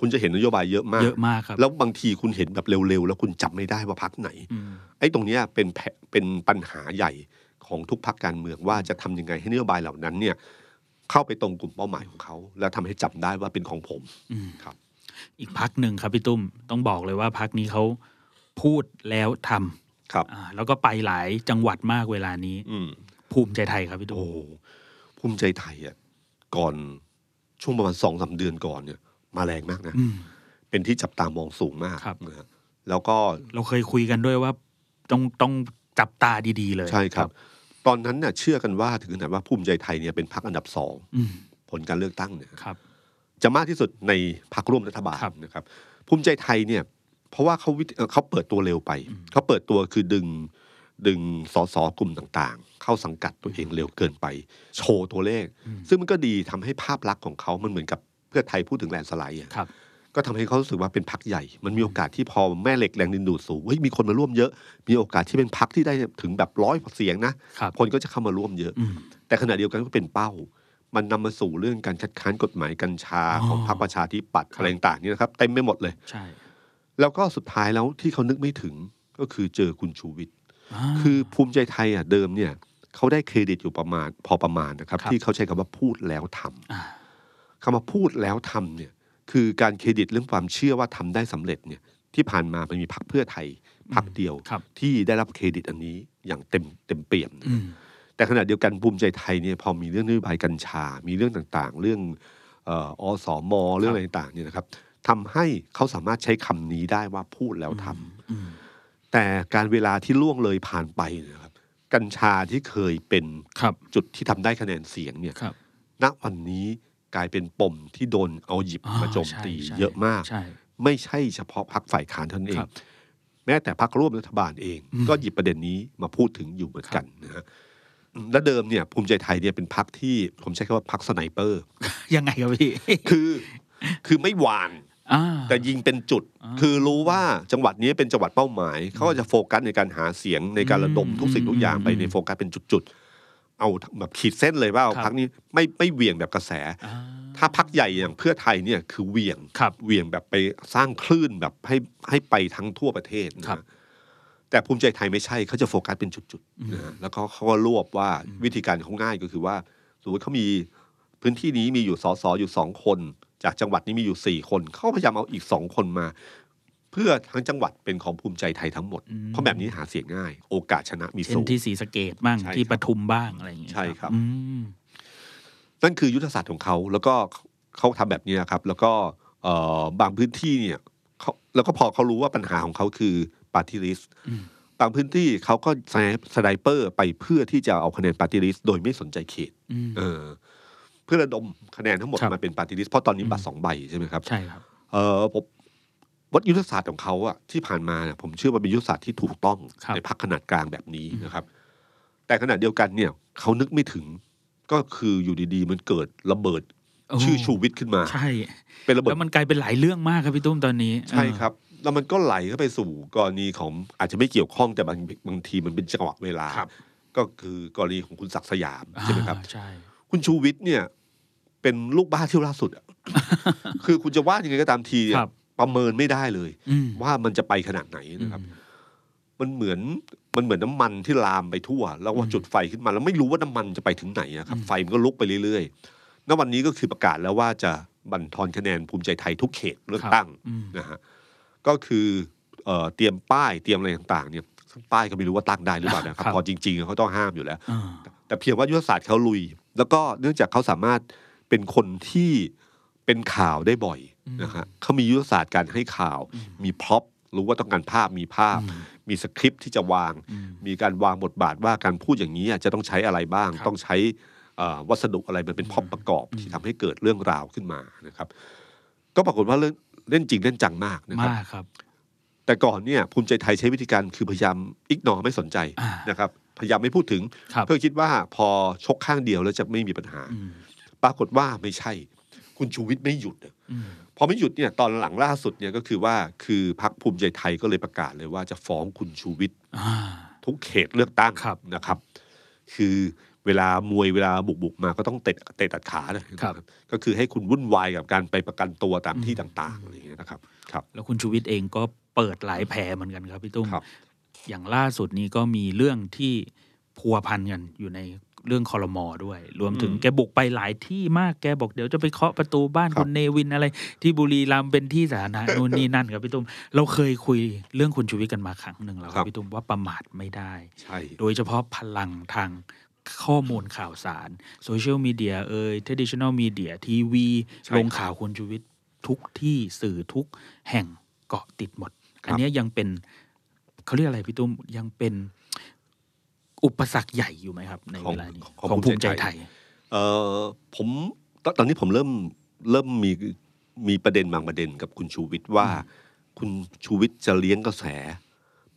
คุณจะเห็นนโยบายเยอะมากเยอะมากครับแล้วบางทีคุณเห็นแบบเร็วๆ แล้วคุณจำไม่ได้ว่าพักไหนอืมไอ้ตรงเนี้ยเป็นแผเป็นปัญหาใหญ่ของทุกพักการเมืองว่าจะทำยังไงให้นโยบายเหล่านั้นเนี่ย เข้าไปตรงกลุ่มเป้าหมายของเขา แล้วทำให้จำได้ว่าเป็นของผมอืมครับ อีกพักหนึ่งครับพี่ตุ้มต้องบอกเลยว่าพักนี้เขาพูดแล้วทำครับอ่าแล้วก็ไปหลายจังหวัดมากเวลานี้อืมภูมิใจไทยครับพี่ตุ้โอ้มภูมิใจไทยอะก่อนช่วงประมาณสองสาเดือนก่อนเนี่ย มาแรงมากนะอืมเป็นที่จับตามองสูงมากครับนะฮะแล้วก็เราเคยคุยกันด้วยว่าต้องต้องจับตาดีๆเลย ใช่ครับ ตอนนั้นน่ะเชื่อกันว่าถึงขนาดว่าภูมิใจไทยเนี่ยเป็นพรรคอันดับสองอืมผลการเลือกตั้งเนี่ยครับ จะมากที่สุดในพรรคร่วมรัฐบาลครับนะครับ ภูมิใจไทยเนี่ย เพราะว่าเขาวิเอ่อเขาเปิดตัวเร็วไป เขาเปิดตัวคือดึงดึงสสกลุ่มต่างๆ เข้าสังกัดตัวเองเร็วเกินไป โชว์ตัวเลข ซึ่งมันก็ดีทำให้ภาพลักษณ์ของเขามันเหมือนกับเพื่อไทยพูดถึงแลนด์สไลด์อะครับก็ทำให้เขารู้สึกว่าเป็นพักใหญ่ มันมีโอกาสที่พอแม่เหล็กแรงดึงดูดสูงเฮ้ยมีคนมาร่วมเยอะ มีโอกาสที่เป็นพักที่ได้ถึงแบบร้อยเสียงนะครับคนก็จะเข้ามาร่วมเยอะอืมแต่ขณะเดียวกันก็เป็นเป้า มันนำมาสู่เรื่องการคัดค้านกฎหมายกัญชาอ๋อของพรรคประชาธิปัตย์ครับอะไรต่างๆนี่นะครับเต็มไปหมดเลยใช่แล้วก็สุดท้ายแล้วที่เขานึกไม่ถึงก็คือเจอคุณชูวิทย์าคือภูมิใจไทยอะเดิมเนี่ยเขาได้เครดิตอยู่ประมาณพอประมาณนะครับครับที่เขาใช้คำว่าพูดแล้วทำอ่าคำว่าพูดแล้วทำเนี่ยคือการเครดิตเรื่องความเชื่อว่าทำได้สำเร็จเนี่ยที่ผ่านมามันมีพรรคเพื่อไทยพรรคเดียวครับที่ได้รับเครดิตอันนี้อย่างเต็มเต็มเปี่ยมนะอืม แต่ขณะเดียวกันภูมิใจไทยเนี่ยพอมีเรื่องนโยบายกัญชา มีเรื่องต่างๆ เรื่องเอ่ออสมเรื่องอะไรต่างๆเนี่ยนะครับทำให้เขาสามารถใช้คำนี้ได้ว่าพูดแล้วทำอืมแต่การเวลาที่ล่วงเลยผ่านไปเนะครับ กัญชาที่เคยเป็นครับจุดที่ทำได้คะแนนเสียงเนี่ยครับณวันนี้กลายเป็นปมที่โดนเอาหยิบอ่ามาโจมตีใช่ใช่เยอะมากใช่ไม่ใช่เฉพาะพรรคฝ่ายค้านเท่านั้นเอคงรับแม้แต่พรรคร่วมรัฐบาลเองอืมก็หยิบประเด็นนี้มาพูดถึงอยู่เหมือนกันนะฮะ และเดิมเนี่ยภูมิใจไทยเนี่ยเป็นพรรคที่ผมใช้คำว่าพรรค sniper ยังไงครับพี่ คือคือไม่หวานอ่าแต่ยิงเป็นจุดอ่าคือรู้ว่าจังหวัดนี้เป็นจังหวัดเป้าหมาย เขาก็จะโฟกัสในการหาเสียงในการระดมอืมทุกสิ่งทุกอย่างไปอืมในโฟกัสเป็นจุดๆ เอาแบบขีดเส้นเลยว่าเอาครับพรรคนี้ไม่ไม่เหวี่ยงแบบกระแสอ่าถ้าพรรคใหญ่อย่างเพื่อไทยเนี่ยคือเหวี่ยงครับเหวี่ยงแบบไปสร้างคลื่นแบบให้ให้ไปทั้งทั่วประเทศนะครับ แต่ภูมิใจไทยไม่ใช่เขาจะโฟกัสเป็นจุดๆนะฮะแล้วก็เขาก็รวบว่าวิธีการเขาง่ายก็คือว่าสมมติเขามีพื้นที่นี้มีอยู่สสอยู่สองคน จากจังหวัดนี้มีอยู่สี่คนเขาพยายามเอาอีกสองคนมา เพื่อทั้งจังหวัดเป็นของภูมิใจไทยทั้งหมดอืมเพราะแบบนี้หาเสียงง่าย โอกาสชนะมีเช่นสูงที่ศรีสะเกดบ้างใช่ที่ครับปทุมบ้างอะไรอย่างเงี้ยใช่ครับอืมนั่นคือยุทธศาสตร์ของเขาแล้วก็เขาทำแบบนี้ครับ แล้วก็เอ่อบางพื้นที่เนี่ยเขาแล้วก็พอเขารู้ว่าปัญหาของเขาคือ party list อืมบางพื้นที่เขาก็แซฟ sniper ไปเพื่อที่จะเอาคะแนน party list โดยไม่สนใจเขตอืมเออเพื่อระดมคะแนนทั้งหมดครับมาเป็น party list เพราะตอนนี้อืมบัตรสองใบใช่ไหมครับใช่ครับเออผมวัดยุทธศาสตร์ของเขาอะที่ผ่านมาเนี่ยผมเชื่อว่าเป็นยุทธศาสตร์ที่ถูกต้องครับในพรรคขนาดกลางแบบนี้นะครับ แต่ขณะเดียวกันเนี่ยเขานึกไม่ถึงก็คืออยู่ดีๆ มันเกิดระเบิดโอ้ชื่อชูวิทย์ขึ้นมา ใช่ เป็นระเบิดแล้วมันกลายเป็นหลายเรื่องมากครับพี่ตุ้มตอนนี้ ใช่ครับ แล้วมันก็ไหลเข้าไปสู่กรณีของอาจจะไม่เกี่ยวข้องแต่บางบางทีมันเป็นจังหวะเวลา ครับ ก็คือกรณีของคุณศักดิ์สยามอ่าใช่ไหมครับใช่ คุณชูวิทย์เนี่ย เป็นลูกบ้าเที่ยวล่าสุดอะ คือคุณจะว่ายังไงก็ตามทีเนี่ยครับ ประเมินไม่ได้เลย อืมว่ามันจะไปขนาดไหนนะครับอืมมันเหมือนมันเหมือนน้ำมันที่ลามไปทั่ว แล้วว่าอืมจุดไฟขึ้นมาแล้วไม่รู้ว่าน้ำมันจะไปถึงไหนอะครับอืมไฟมันก็ลุกไปเรื่อยณ วันนี้ก็คือประกาศแล้วว่าจะบั่นทอนคะแนนภูมิใจไทยทุกเขตเลือกตั้งอืมนะฮะ ก็คือเอ่อเตรียมป้ายเตรียมอะไรต่างๆเนี่ยซึ่งป้ายก็ไม่รู้ว่าตั้งได้หรือเปล่านะครับครับพอจริง ๆเขาต้องห้ามอยู่แล้วอ่าแต่เพียงว่ายุทธศาสตร์เขาลุย แล้วก็เนื่องจากเขาสามารถเป็นคนที่เป็นข่าวได้บ่อยนะฮะเขามียุทธศาสตร์การให้ข่าว มี prop รู้ว่าต้องการภาพมีภาพอืมมีสคริปต์ที่จะวางอืมมีการวางบทบาทว่าการพูดอย่างนี้อะจะต้องใช้อะไรบ้างครับต้องใช้เอ่อวัสดุอะไรมันเป็นพร็อพประกอบที่ทำให้เกิดเรื่องราวขึ้นมานะครับ ก็ปรากฏว่าเล่น เล่นจริงเล่นจังมากนะครับ มากครับ แต่ก่อนเนี่ยภูมิใจไทยใช้วิธีการคือพยายามอิกนอไม่สนใจอ่า นะครับ พยายามไม่พูดถึง ครับ เพื่อคิดว่าพอชกข้างเดียวแล้วจะไม่มีปัญหา อืมปรากฏว่าไม่ใช่ คุณชูวิทย์ไม่หยุดอะอืมพอไม่หยุดเนี่ยตอนหลังล่าสุดเนี่ยก็คือว่าคือพรรคภูมิใจไทยก็เลยประกาศเลยว่าจะฟ้องคุณชูวิทย์ อ่า ทุกเขตเลือกตั้งครับ นะครับ คือ เวลามวยเวลาบุกบุกๆมาก็ต้องเตะเตะตัดขาเลยนะครับก็คือให้คุณวุ่นวายกับการไปประกันตัวตามที่ต่างๆอะไรอย่างเงี้ยนะครับครับ แล้วคุณชูวิทย์เองก็เปิดหลายแผลเหมือนกันครับพี่ตุ้มครับอย่างล่าสุดนี้ก็มีเรื่องที่พัวพันกันอยู่ในเรื่องคอรมอด้วย รวมถึงอืมแกบุกไปหลายที่มากแกบอกเดี๋ยวจะไปเคาะประตูบ้านครับคุณเนวินอะไร ที่บุรีรัมย์เป็นที่สาธารณะนู่นนี่นั่นครับพี่ตุ้มเราเคยคุยเรื่องคุณชูวิทย์กันมาครั้งหนึ่งแล้วคครัรับบพี่ตุ้มว่าประมาทไม่ได้ใช่โดยเฉพาะพลังทาง ข้อมูลข่าวสารโซเชียลมีเดียเอ่ยท d i t i o n a l มีเดียทีวีใช่ลงข่าวคุณชูวิทย์ทุกที่สื่อทุกแห่งเกาะติดหมดครับอันเนี้ยยังเป็นเขาเรียกอะไรพี่ตุ้มยังเป็นอุปสรรคใหญ่อยู่ไหมครับ ในของเวลานี้ของของภูภูมิมิใจใจไทไทยยเอ่อผมตตอนนี้ผมเริ่มเริ่มมีมีประเด็นบางประเด็นกับคุณชูวิทย์ว่า คุณชูวิทย์จะเลี้ยงกระแส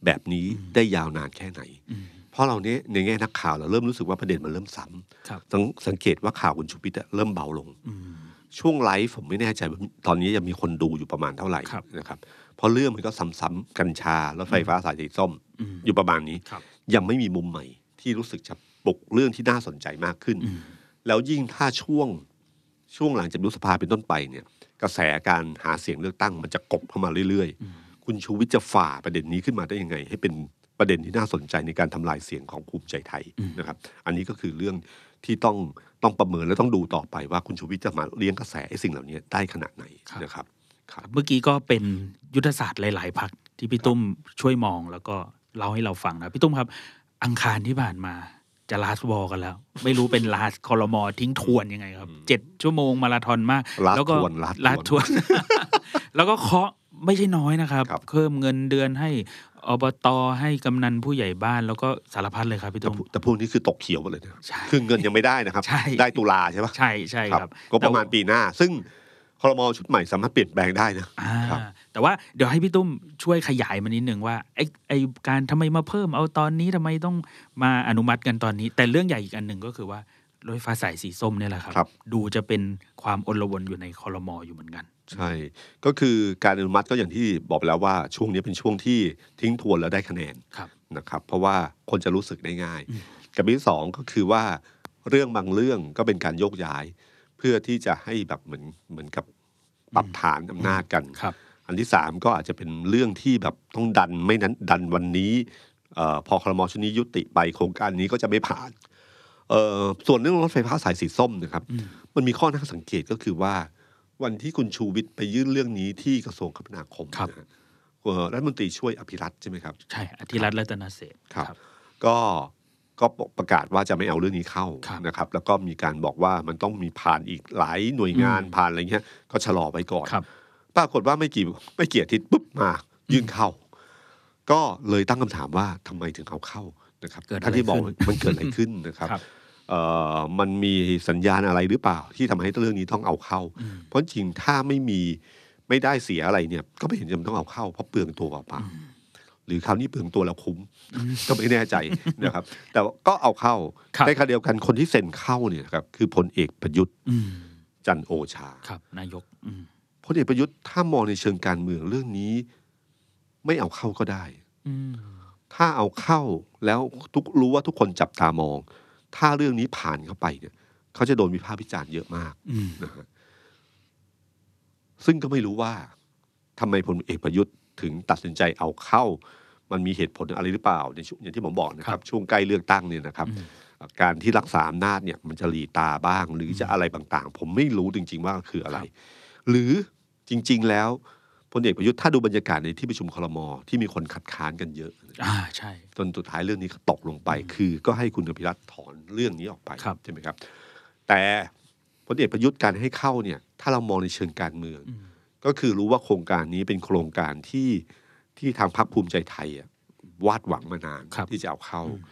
แบบนี้ได้ยาวนานแค่ไหนอืมเพ ราะเราเนี้ยในแง่นักข่าวเราเริ่มรู้สึกว่าประเด็นมันเริ่มซ้ำครับสังสังเกตว่าข่าวคุณชูวิทย์อะเริ่มเบาลงอืมช่วงไลฟ์ผมไม่แน่ใจว่าตอนนี้ยังมีคนดูอยู่ประมาณเท่าไหร่ครับนะครับเพราะเรื่องมันก็ซ้ำๆกัญชารถไฟฟ้าสายสีส้มอืมอยู่ประมาณนี้ครับยังไม่มีมุมใหม่ที่รู้สึกจะปลุกเรื่องที่น่าสนใจมากขึ้นอืมแล้วยิ่งถ้าช่วงช่วงหลังจากยุบสภาเป็นต้นไปเนี่ย กระแสการหาเสียงเลือกตั้งมันจะกบเข้ามาเรื่อยอืมๆคุณชูวิทย์จะฝ่าประเด็นนี้ขึ้นมาได้ยังไง ให้เป็น ประเด็นที่น่าสนใจในการทำลายเสียงของภูมิใจไทยนะครับ อันนี้ก็คือเรื่องที่ต้องต้องประเมินและต้องดูต่อไปว่าคุณชูวิทย์จะมาเลี้ยงกระแสไอ้สิ่งเหล่านี้ได้ขนาดไหนนะครับครับเมื่อกี้ก็เป็นยุทธศาสตร์หลาย ๆพักที่พี่ตุ้มช่วยมองแล้วก็เล่าให้เราฟังนะพี่ตุ้มครับ อังคารที่ผ่านมาจะลาสวอกันแล้ว ไม่รู้เป็นลาสคอรมอทิ้งทวนยังไงครับเจ็ดชั่วโมงมาราธอนมาก last แล้วก็ทวน last ลาสทวน แล้วก็เคาะไม่ใช่น้อยนะครับครับเพิ่มเงินเดือนให้ อบตให้กำนันผู้ใหญ่บ้านแล้วก็สารพัดเลยครับพี่แต่ตุ้มพวกแต่พวกนี้คือตกเขียวหมดเลยนะใช่คือเงินยังไม่ได้นะครับใช่ได้ตุลาใช่ปะใช่ใช่ครับก็ประมาณปีหน้า ซึ่งคอรมอชุดใหม่สามารถเปลี่ยนแปลงได้นะอ่าครับแต่ว่าเดี๋ยวให้พี่ตุ้มช่วยขยายมานิดนึงว่าไอ้ไอ้การทำไมมาเพิ่มเอาตอนนี้ทำไมต้องมาอนุมัติกันตอนนี้ แต่เรื่องใหญ่อีกอันหนึ่งก็คือว่า รถไฟฟ้าสายสีส้มเนี่ยแหละครับครับดูจะเป็นความอลวนอยู่ในคอรมออยู่เหมือนกัน ใช่ ก็คือการอนุมัติก็อย่างที่บอกไปแล้วว่าช่วงนี้เป็นช่วงที่ทิ้งทวนแล้วได้คะแนนครับนะครับเพราะว่าคนจะรู้สึกได้ง่ายอืมกับอันที่สองก็คือว่าเรื่องบางเรื่องก็เป็นการโยกย้าย เพื่อที่จะให้แบบเหมือนเหมือนกับปรับฐานอำนาจกันครับอันที่สามก็อาจจะเป็นเรื่องที่แบบต้องดันไม่นั้นดันวันนี้เออพอคลมชุดนี้ยุติไปโครงการนี้ก็จะไม่ผ่านเออ ส่วนเรื่องรถไฟฟ้าสายสีส้มนะครับอืมมันมีข้อน่าสังเกตก็คือว่า วันที่คุณชูวิทย์ไปยื่นเรื่องนี้ที่กระทรวงคมนาคมครับนะฮะเอ่อรัฐมนตรีช่วยอภิรัตน์ใช่ไหมครับ ใช่อธิรัตน์รัตนเศรษฐ์ครับ ก็ก็ประกาศว่าจะไม่เอาเรื่องนี้เข้าครับนะครับ แล้วก็มีการบอกว่ามันต้องมีผ่านอีกหลายหน่วยงานอืมผ่านอะไรเงี้ยก็ชะลอไว้ก่อนครับปรากฏว่าไม่กี่ไม่กี่อาทิตย์ปุ๊บมายื่นเข้า ก็เลยตั้งคำถามว่าทำไมถึงเอาเข้านะครับเกิดอะไรท่านที่บอกขึ้นมันเกิดอะไรขึ้นนะครับครับเอ่อมันมีสัญญาณอะไรหรือเปล่า ที่ทำให้เรื่องนี้ต้องเอาเข้าอืมเพราะจริงถ้าไม่มีไม่ได้เสียอะไรเนี่ย ก็ไม่เห็นจำเป็นต้องเอาเข้าเพราะเปลืองตัวเปล่าๆหรือคราวนี้เปลืองตัวแล้วคุ้มก็ไม่แน่ใจนะครับ แต่ว่าก็เอาเข้าครับในขณะเดียวกันคนที่เซ็นเข้าเนี่ยนะครับคือพลเอกประยุทธ์อืมจันทร์โอชาครับ นายกอืมพลเอกประยุทธ์ถ้ามองในเชิงการเมืองเรื่องนี้ ไม่เอาเข้าก็ได้อืมถ้าเอาเข้าแล้วทุกรู้ว่าทุกคนจับตามอง ถ้าเรื่องนี้ผ่านเข้าไปเนี่ย เขาจะโดนวิพากษ์วิจารณ์เยอะมากอืมนะฮะซึ่งก็ไม่รู้ว่าทำไมพลเอกประยุทธ์ถึงตัดสินใจเอาเข้า มันมีเหตุผลอะไรหรือเปล่าในช่วงอย่างที่ผมบอกนะครับ ช่วงใกล้เลือกตั้งเนี่ยนะครับอืมการที่รักษาอำนาจเนี่ย มันจะหลีตาบ้าง หรือจะอะไรต่างๆ ผมไม่รู้จริง ๆ ว่าคืออะไร หรือจริง ๆแล้ว พลเอกประยุทธ์ถ้าดูบรรยากาศในที่ประชุมคลมที่มีคนคัดค้านกันเยอะอ่าใช่จนสุดท้ายเรื่องนี้ก็ตกลงไป คือก็ให้คุณอภิรัตน์ถอนเรื่องนี้ออกไปครับใช่ไหมครับ แต่พลเอกประยุทธ์การให้เข้าเนี่ย ถ้าเรามองในเชิงการเมืองอืมก็คือรู้ว่าโครงการนี้เป็นโครงการที่ที่ทางพรรคภูมิใจไทยอะวาดหวังมานานครับที่จะเอาเข้าอืม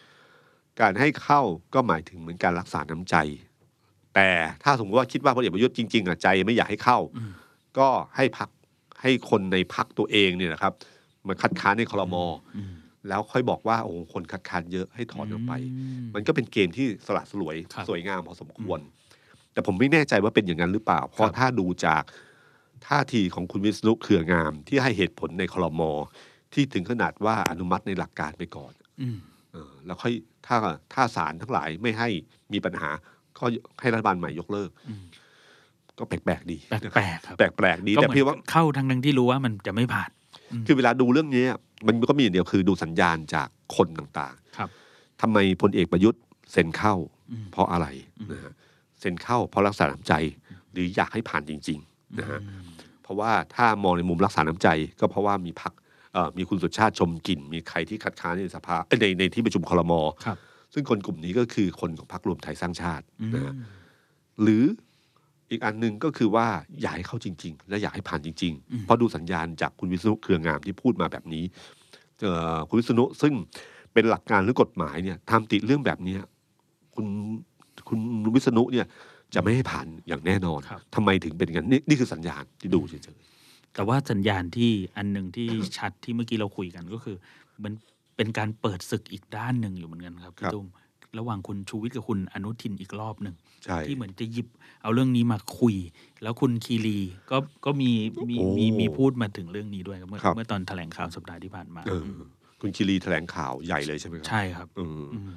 การให้เข้าก็หมายถึงเหมือนการรักษาน้ำใจ แต่ถ้าสมมติว่าคิดว่าพลเอกประยุทธ์จริงๆอะใจไม่อยากให้เข้าอืมก็ให้พัก ให้คนในพักตัวเองเนี่ยนะครับมาคัดค้านในคลมอืมแล้วค่อยบอกว่าโอ้โหคนคัดค้านเยอะให้ถอนออกไปอืมมันก็เป็นเกมที่สละสลวยครับสวยงามพอสมควร แต่ผมไม่แน่ใจว่าเป็นอย่างนั้นหรือเปล่า เพราะถ้าดูจากท่าทีของคุณวิษณุเครืองาม ที่ให้เหตุผลในคลมที่ถึงขนาดว่าอนุมัติในหลักการไปก่อนอืมเออแล้วค่อยถ้าถ้าศาลทั้งหลายไม่ให้มีปัญหาก็ให้รัฐบาลใหม่ยกเลิกอืม ก็แปลกๆดีแปลกๆครับแปลกๆดีก็แต่เหมือนพี่ว่าเข้าทางนั้นที่รู้ว่ามันจะไม่ผ่านคือเวลาดูเรื่องนี้มันก็มีอย่างเดียวคือดูสัญญาณจากคนต่างครับๆทำไมพลเอกประยุทธ์เซ็นเข้าอืมเพราะอะไรอืมนะฮะเซ็นเข้าเพราะรักษาน้ำใจ หรืออยากให้ผ่านจริงๆนะฮะอืมเพราะว่าถ้ามองในมุมรักษาน้ำใจ ก็เพราะว่ามีพักมีคุณสุชาติชมกลิ่น มีใครที่คัดค้านในสภาเอ้ยในในที่ประชุมคลมครับซึ่งคนกลุ่มนี้ก็คือคนของพรรครวมไทยสร้างชาติอืมนะฮะหรือ อีกอันหนึ่งก็คือว่าอยากให้เข้าจริง ๆ และอยากให้ผ่านจริง ๆ เพราะดูสัญญาณจากคุณวิษณุเครืองามที่พูดมาแบบนี้เอ่อคุณวิษณุซึ่งเป็นหลักการหรือกฎหมายเนี่ยทำติเรื่องแบบเนี้ยคุณคุณวิษณุเนี่ยจะไม่ให้ผ่านอย่างแน่นอนครับทำไมถึงเป็นอย่างนั้นนี่นี่คือสัญญาณที่ดูเฉยแต่ว่าสัญญาณที่อันหนึ่งที่ชัดที่เมื่อกี้เราคุยกันก็คือ มันเป็นการเปิดศึกอีกด้านหนึ่งอยู่เหมือนกันครับพี่ตุ้มระหว่างคุณชูวิทย์กับคุณอนุทินอีกรอบหนึ่งๆใช่ ที่เหมือนจะหยิบเอาเรื่องนี้มาคุย แล้วคุณคีรีก็ก็มีมีโอ้มีมีพูดมาถึงเรื่องนี้ด้วยครับเมื่อครับเมื่อตอนแถลงข่าวสัปดาห์ที่ผ่านมาเออคุณคิรีแถลงข่าวใหญ่เลยใช่ไหมครัใช่ครับเอออืม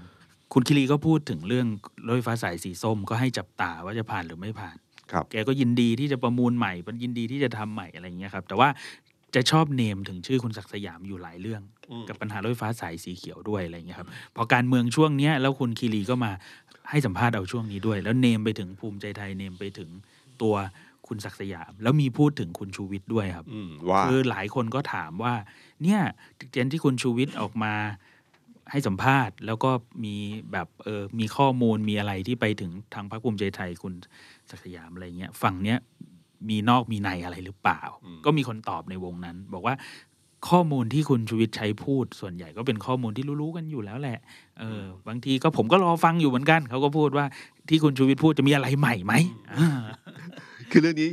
คุณคิรีก็พูดถึงเรื่องรถไฟฟ้าสายสีส้มก็ให้จับตาว่าจะผ่านหรือไม่ผ่านครับแกก็ยินดีที่จะประมูลใหม่เป็นยินดีที่จะทำใหม่อะไรอย่างเงี้ยครับ แต่ว่าจะชอบเนมถึงชื่อคุณศักดิ์สยามอยู่หลายเรื่องอืมกับปัญหารถไฟฟ้าสายสีเขียวด้วยอะไรอย่างเงี้ยครับพอการเมืองช่วงเนี้ยแล้วคุณคีรีก็มา ให้สัมภาษณ์เอาช่วงนี้ด้วย แล้วเนมไปถึงภูมิใจไทยเนมไปถึงตัวคุณศักดิ์สยาม แล้วมีพูดถึงคุณชูวิทย์ด้วยครับอืมว่าคือหลายคนก็ถามว่า เนี่ยเจนที่คุณชูวิทย์ออกมาให้สัมภาษณ์ แล้วก็มีแบบเออมีข้อมูลมีอะไรที่ไปถึงทางพรรคภูมิใจไทยคุณศักดิ์สยามอะไรเงี้ยฝั่งเนี้ยมีนอกมีในอะไรหรือเปล่าอืมก็มีคนตอบในวงนั้น บอกว่า ข้อมูลที่คุณชูวิทย์ใช้พูดส่วนใหญ่ก็เป็นข้อมูลที่รู้ๆกันอยู่แล้วแหละ เออบางทีก็ผมก็รอฟังอยู่เหมือนกัน เขาก็พูดว่าที่คุณชูวิทย์พูดจะมีอะไรใหม่ไหมอ่าคือเรื่องนี้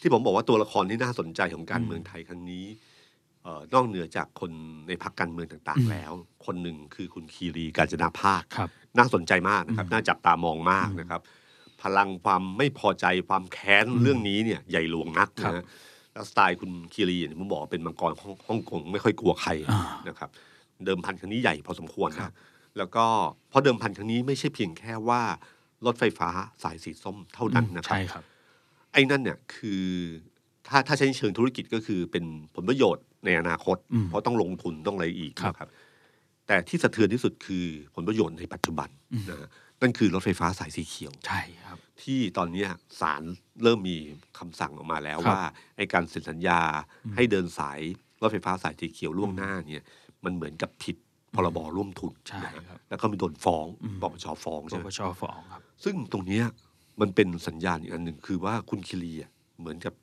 ที่ผมบอกว่าตัวละครที่น่าสนใจของการเมืองไทยครั้งนี้เอ่อนอกเหนือจากคนในพรรคการเมืองต่างอืมๆแล้ว คนหนึ่งคือคุณคีรีกาญจนาภาคครับน่าสนใจมากนะครับอืมน่าจับตามองมากนะครับ พลังความไม่พอใจความแค้นอืมเรื่องนี้เนี่ยใหญ่หลวงนักครับนะฮะ แล้วสไตล์คุณคีรีอย่างที่ผมบอกว่าเป็นมังกรฮ่องฮ่องกงไม่ค่อยกลัวใครอ่านะครับ เดิมพันครั้งนี้ใหญ่พอสมควรครันะบแล้วก็เพราะเดิมพันครั้งนี้ไม่ใช่เพียงแค่ว่ารถไฟฟ้าสายสีส้มเท่านั้นนะครับใช่ครับ ไอ้นั่นเนี่ยคือถ้าถ้าใช้เชิงธุรกิจก็คือเป็นผลประโยชน์ในอนาคตอืมเพราะต้องลงทุนต้องอะไรอีกครับนะครับ แต่ที่สะเทือนที่สุดคือผลประโยชน์ในปัจจุบันอืมนะฮะนั่นคือรถไฟฟ้าสายสีเขียวใช่ครับ ที่ตอนเนี้ยศาลเริ่มมีคำสั่งออกมาแล้วครับว่าไอ้การเซ็นสัญญาอืมให้เดินสายรถไฟฟ้าสายสีเขียวล่วงหน้าเนี่ย มันเหมือนกับผิดพรบร่วมทุนใช่นะฮะครับแล้วก็มีโดนฟ้องอืมปปชฟ้องปใช่ไหมปชฟ้องครับซึ่งตรงเนี้ยมันเป็นสัญญาณอีกอันหนึ่งคือว่าคุณคิรีอะเหมือนกับ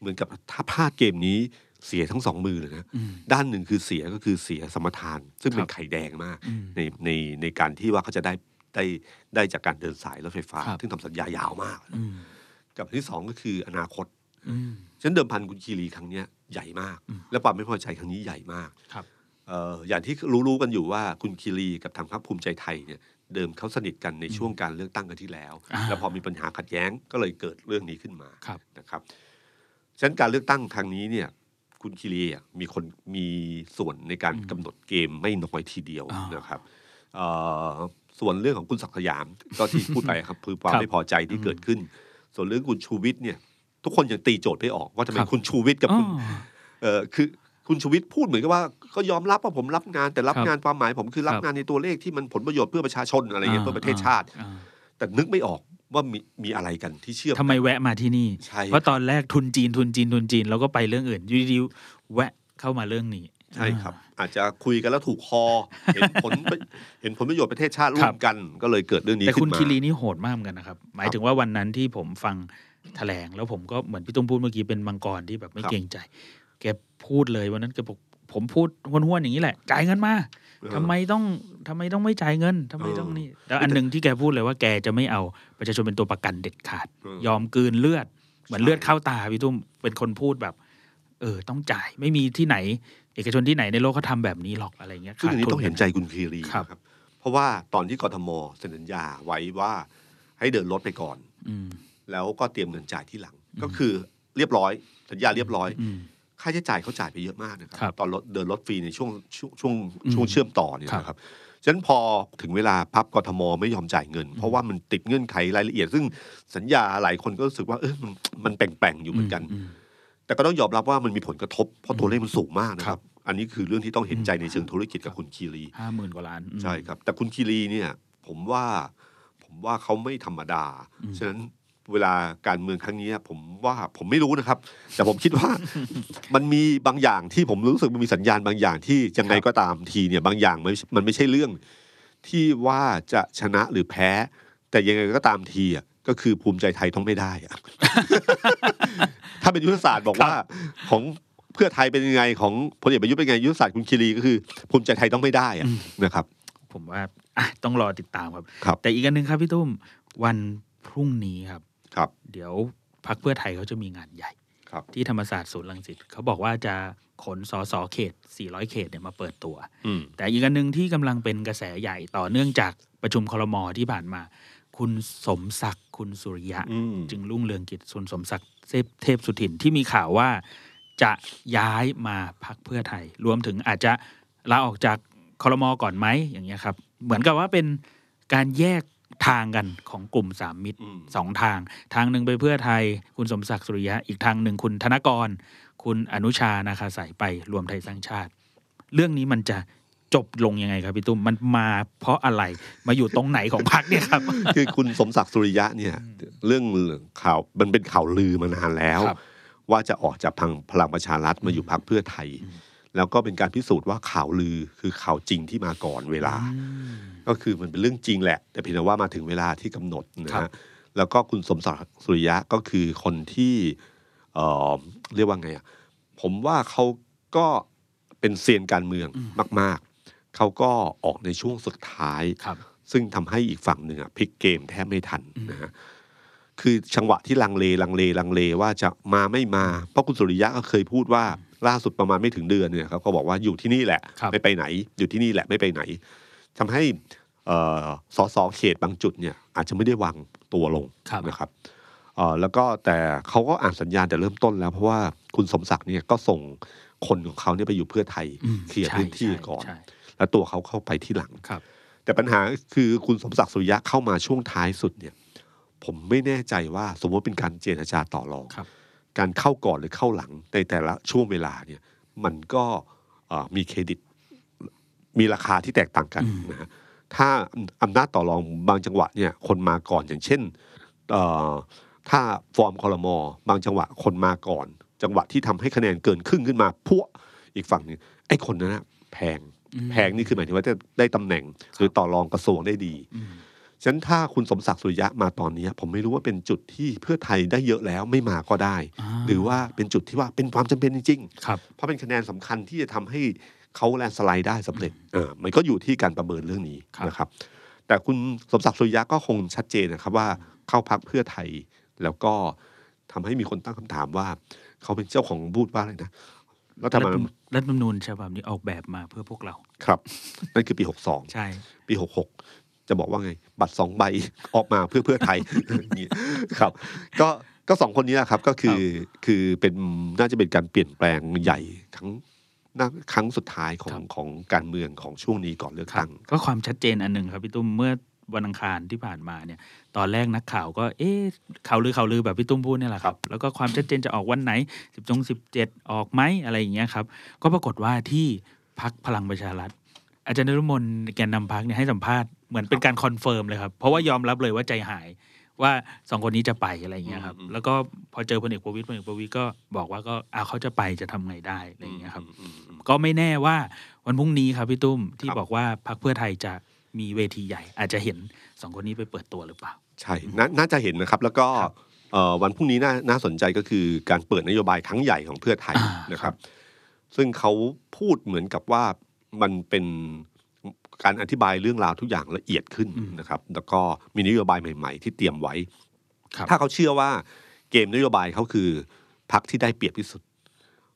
เหมือนกับถ้าพลาดเกมนี้เสียทั้งสองมือเลยนะอืมด้านหนึ่งคือเสียก็คือเสียสมรทาน ซึ่งเป็ครันบไข่แดงมากอืมในในในการที่ว่าเขาจะได้ ได้ได้จากการเดินสายรถไฟฟ้าครับซึ่งทำสัญญายาวมากอืมกับอันที่สองก็คืออนาคตอืมฉะนันเดิมพันคุณคีรีครั้งเนี้ยใหญ่มากอืมและความไม่พอใจครั้งนี้ใหญ่มากครับเอ่ออย่างที่รู้ๆกันอยู่ว่าคุณคีรีกับทางพรรคภูมิใจไทยเนี่ยเดิมเขาสนิทกันในช่วงการเลือกตั้งกันที่แล้วอ่าแล้วพอมีปัญหาขัดแย้งก็เลยเกิดเรื่องนี้ขึ้นมาครับนะครับฉะนั้นการเลือกตั้งครั้งนี้เนี่ย คุณคีรีอะมีคนมีส่วนในการอืมกำหนดเกมไม่น้อยทีเดียวอ่านนะครับเอ่อ ส่วนเรื่องของคุณศักดิ์สยาม ก็ที่พูดไปครับคือความครับไม่พอใจที่อืมเกิดขึ้น ส่วนเรื่องคุณชูวิทย์เนี่ย ทุกคนยังตีโจทย์ไม่ออกว่าทำไมครับคุณชูวิทย์กับอ๋อคุณเอ่อคือคุณชูวิทย์พูดเหมือนกับว่าก็ยอมรับว่าผมรับงานแต่รับครับงานความหมายผมคือรับครับงานในตัวเลขที่มันผลประโยชน์เพื่อประชาชนอะไรเงี้ยเพื่อประเทศชาติอ่าแต่นึกไม่ออกว่ามีมีอะไรกันที่เชื่อมทำไมแวะมาที่นี่ใช่เพราะตอนแรกทุนจีนทุนจีนทุนจีนแล้วก็ไปเรื่องอื่นอยูดีๆแวะเข้ามาเรื่องนี้ ใช่ครับ อาจจะคุยกันแล้วถูกคอ เห็นผลเห็นผลประโยชน์ประเทศชาติร่ควรับมกัน ก็เลยเกิดเรื่องนี้แต่ขึ้คุณนมาคิรีนี่โหดมากเหมือนกันนะครับ หมายถึงว่าวันนั้นที่ผมฟังแถลง แล้วผมก็เหมือนพี่ตุ้มพูดเมื่อกี้เป็นมังกรที่แบบไม่ครับเกรงใจ แกพูดเลยวันนั้นแกบอกผมพูดห้วนๆอย่างนี้แหละ จ่ายเงินมาทำไมต้องทำไมต้องไม่จ่ายเงินทำไมต้องนี่แล้วอันหนึ่งที่แกพูดเลยว่าแกจะไม่เอาประชาชนเป็นตัวประกันเด็ดขาดเออยอมกลืนเลือด เหมือนใช่เลือดเข้าตาพี่ตุ้มเป็นคนพูดแบบ เออ ต้องจ่ายไม่มีที่ไหน เอกชนที่ไหนในโลกเขาทำแบบนี้หรอกอะไรเงี้ยซึ่งอันนี้ขาดทุต้องเห็นใจคุณคีรีครับนะครับ เพราะว่าตอนที่กทมเซ็นสัญญาไว้ว่าให้เดินรถไปก่อน อืมแล้วก็เตรียมเงินจ่ายที่หลัง ก็คือเรียบร้อย สัญญาเรียบร้อยอืมค่าใช้จ่ายเขาจ่ายไปเยอะมากนะคครัรับ ตอนรถเดินรถฟรีในช่วงช่วงช่วงอืมช่วงเชื่อมต่อเนี่ยครับนะครับฉะนั้นพอถึงเวลาพับกทมไม่ยอมจ่ายเงิน เพราะว่ามันติดเงื่อนไขรายละเอียด ซึ่งสัญญาหลายคนก็รู้สึกว่าเออมันมันแปลงๆอยู่เหมือนกันม แต่ก็ต้องยอมรับว่ามันมีผลกระทบ เพราะตัวเลขมันสูงมากนะคครัรับบอันนี้คือเรื่องที่ต้องเห็นใจในเชิงธุรกิจกับคุณคีรีห้าหมื่นกว่าล้านอืมใช่ครับ แต่คุณคีรีเนี่ย ผมว่าผมว่าเขาไม่ธรรมดาอืมฉะนั้นเวลาการเมืองครั้งนี้ผมว่าผมไม่รู้นะครับ แต่ผมคิดว่ามันมีบางอย่างที่ผมรู้สึกมันมีสัญญาณบางอย่างที่ยังไงก็ตามทีเนี่ย บางอย่างมันมันไม่ใช่เรื่อง ที่ว่าจะชนะหรือแพ้ แต่ยังไงก็ตามทีอะก็คือภูมิใจไทยต้องไม่ได้อะ ถ้าเป็นยุทธศาสตร์บอกว่าของเพื่อไทยเป็นยังไงของพลเอกประยุทธ์เป็นไงยุทธศาสตร์คุณคีรีก็คือภูมิใจไทยต้องไม่ได้อะนะครับ ผมว่าอะต้องรอติดตามครับครับ แต่อีกอันหนึ่งครับพี่ตุ้มวันพรุ่งนี้ครับครับ เดี๋ยวพักเพื่อไทยเขาจะมีงานใหญ่ครับที่ธรรมศาสตร์ศูนย์รังสิตเขาบอกว่าจะขนสสเขต 400 เขตเนี่ยมาเปิดตัวอืมแต่อีกอันหนึ่งที่กำลังเป็นกระแสใหญ่ต่อเนื่องจากประชุมคลมที่ผ่านมา คุณสมศักดิ์คุณสุริยะอืมจึงรุ่งเรืองกิจส่วนสมศักดิ์เทพเทพสุทินที่มีข่าวว่าจะย้ายมาพักเพื่อไทย รวมถึงอาจจะลาออกจากคลมก่อนไหมอย่างเงี้ยครับ เหมือนกับว่าเป็นการแยกทางกันของกลุ่มสามมิตรอืมสองทาง ทางหนึ่งไปเพื่อไทย คุณสมศักดิ์สุริยะ อีกทางหนึ่งคุณธนกร คุณอนุชานาคาสายไปรวมไทยสร้างชาติ เรื่องนี้มันจะ จบลงยังไงครับพี่ตุ้มมันมาเพราะอะไรมาอยู่ตรงไหนของพักเนี่ยครับ คือคุณสมศักดิ์สุริยะเนี่ย เรื่องข่าวมันเป็นข่าวลือมานานแล้วครับว่าจะออกจากพังพลังประชารัฐมาอยู่พักเพื่อไทย แล้วก็เป็นการพิสูจน์ว่าข่าวลือคือข่าวจริงที่มาก่อนเวลา ก็คือมันเป็นเรื่องจริงแหละ แต่เพียงแต่ว่ามาถึงเวลาที่กำหนดนะครัฮะบแล้วก็คุณสมศักดิ์สุริยะก็คือคนที่เอ่อเรียกว่าไงอะผมว่าเขาก็เป็นเซียนการเมืองมากๆ เขาก็ออกในช่วงสุดท้ายครับซึ่งทำให้อีกฝั่งหนึ่งอะพลิกเกมแทบไม่ทันนะฮะคือจังหวะที่ลังเลลังเลลังเลว่าจะมาไม่มา เพราะคุณสุริยะก็เคยพูดว่าล่าสุดประมาณไม่ถึงเดือนเนี่ยครับก็บอกว่าอยู่ที่นี่แหละครับไม่ไปไหน อยู่ที่นี่แหละไม่ไปไหนทำให้เอ่อสสเขตบางจุดเนี่ยอาจจะไม่ได้วางตัวลงครับนะครับเอ่อแล้วก็แต่เขาก็อ่านสัญญาณแต่เริ่มต้นแล้วเพราะว่าคุณสมศักดิ์เนี่ยก็ส่งคนของเขาเนี่ยไปอยู่เพื่อไทยอืมเคลียร์ใช่พื้นที่ใช่ก่อนใช่ แล้วตัวเขาเข้าไปที่หลังครับ แต่ปัญหาคือคุณสมศักดิ์สุริยะเข้ามาช่วงท้ายสุดเนี่ย ผมไม่แน่ใจว่าสมมติเป็นการเจรจาต่อรองครับการเข้าก่อนหรือเข้าหลังในแต่ละช่วงเวลาเนี่ย มันก็เอ่อมีเครดิต มีราคาที่แตกต่างกันอืมนะฮะถ้าอำนาจต่อรองบางจังหวะเนี่ย คนมาก่อนอย่างเช่นเอ่อถ้าฟอร์มคอรมอบางจังหวะคนมาก่อน จังหวะที่ทำให้คะแนนเกินครึ่งขึ้นมาพวกอีกฝั่งหนึงไอ้คนนั้นนะแพงอืม แพงนี่คือหมายถึงว่าจะได้ตำแหน่งหรือต่อรองกระทรวงได้ดีอืมฉะนั้นถ้าคุณสมศักดิ์สุริยะมาตอนนี้ ผมไม่รู้ว่าเป็นจุดที่เพื่อไทยได้เยอะแล้วไม่มาก็ได้อ่าหรือว่าเป็นจุดที่ว่าเป็นความจำเป็นจริงครับๆเพราะเป็นคะแนนสำคัญที่จะทำให้เขาแลนด์สไลด์ได้สำเร็จเออมันก็อยู่ที่การประเมินเรื่องนี้ครับนะครับ แต่คุณสมศักดิ์สุริยะก็คงชัดเจนนะครับว่าเข้าพักเพื่อไทยแล้วก็ทำให้มีคนตั้งคำถามว่า เขาเป็นเจ้าของบูธว่าอะไรนะ รัฐรัฐบาลรัฐธรรมนูญฉบับนี้ออกแบบมาเพื่อพวกเรา ครับ นั่นคือปีหกสองใช่ ปีหกหกจะบอกว่าไง บัตรสองใบออกมาเพื่อเพื่อไทยอย่างนี้ครับ ก็ก็สองคนนี้นะครับ ก็คือคือเป็นน่าจะเป็นการเปลี่ยนแปลงใหญ่ครั้งน่าครั้งสุดท้ายของครับของการเมืองของช่วงนี้ก่อนเลือกตั้งก็ความชัดเจนอันหนึ่งครับพี่ตุ้มเมื่อ วันอังคารที่ผ่านมาเนี่ย ตอนแรกนักข่าวก็ เอ๊ะข่าวลือข่าวลือแบบพี่ตุ้มพูดเนี่ยแหละครับ แล้วก็ความชัดเจนจะออกวันไหนสิบหกสิบเจ็ดออกไหมอะไรอย่างเงี้ยครับ ก็ปรากฏว่าที่พรรคพลังประชารัฐ อาจารย์นฤมลแกนนำพรรคเนี่ยให้สัมภาษณ์เหมือนเป็นการ confirm เลยครับ เพราะว่ายอมรับเลยว่าใจหายว่าสองคนนี้จะไปอะไรอย่างเงี้ยครับอืมแล้วก็พอเจอพลเอกประวิตรพลเอกประวิตรก็บอกว่าก็อาเขาจะไปจะทำไงได้อะไรอย่างเงี้ยครับอืมอืมก็ไม่แน่ว่าวันพรุ่งนี้ครับพี่ตุ้มที่ครับบอกว่าพรรคเพื่อไทยจะ มีเวทีใหญ่ อาจจะเห็นสองคนนี้ไปเปิดตัวหรือเปล่า ใช่นาน่าจะเห็นนะครับ แล้วก็ครับเอ่อวันพรุ่งนี้น่าน่าสนใจก็คือการเปิดนโยบายครั้งใหญ่ของเพื่อไทยอ่านะครับ ซึ่งเขาพูดเหมือนกับว่ามันเป็นการอธิบายเรื่องราวทุกอย่างละเอียดขึ้นอืมนะครับ แล้วก็มีนโยบายใหม่ ๆ ที่เตรียมไว้ครับถ้าเขาเชื่อว่าเกมนโยบายเขาคือพักที่ได้เปรียบที่สุด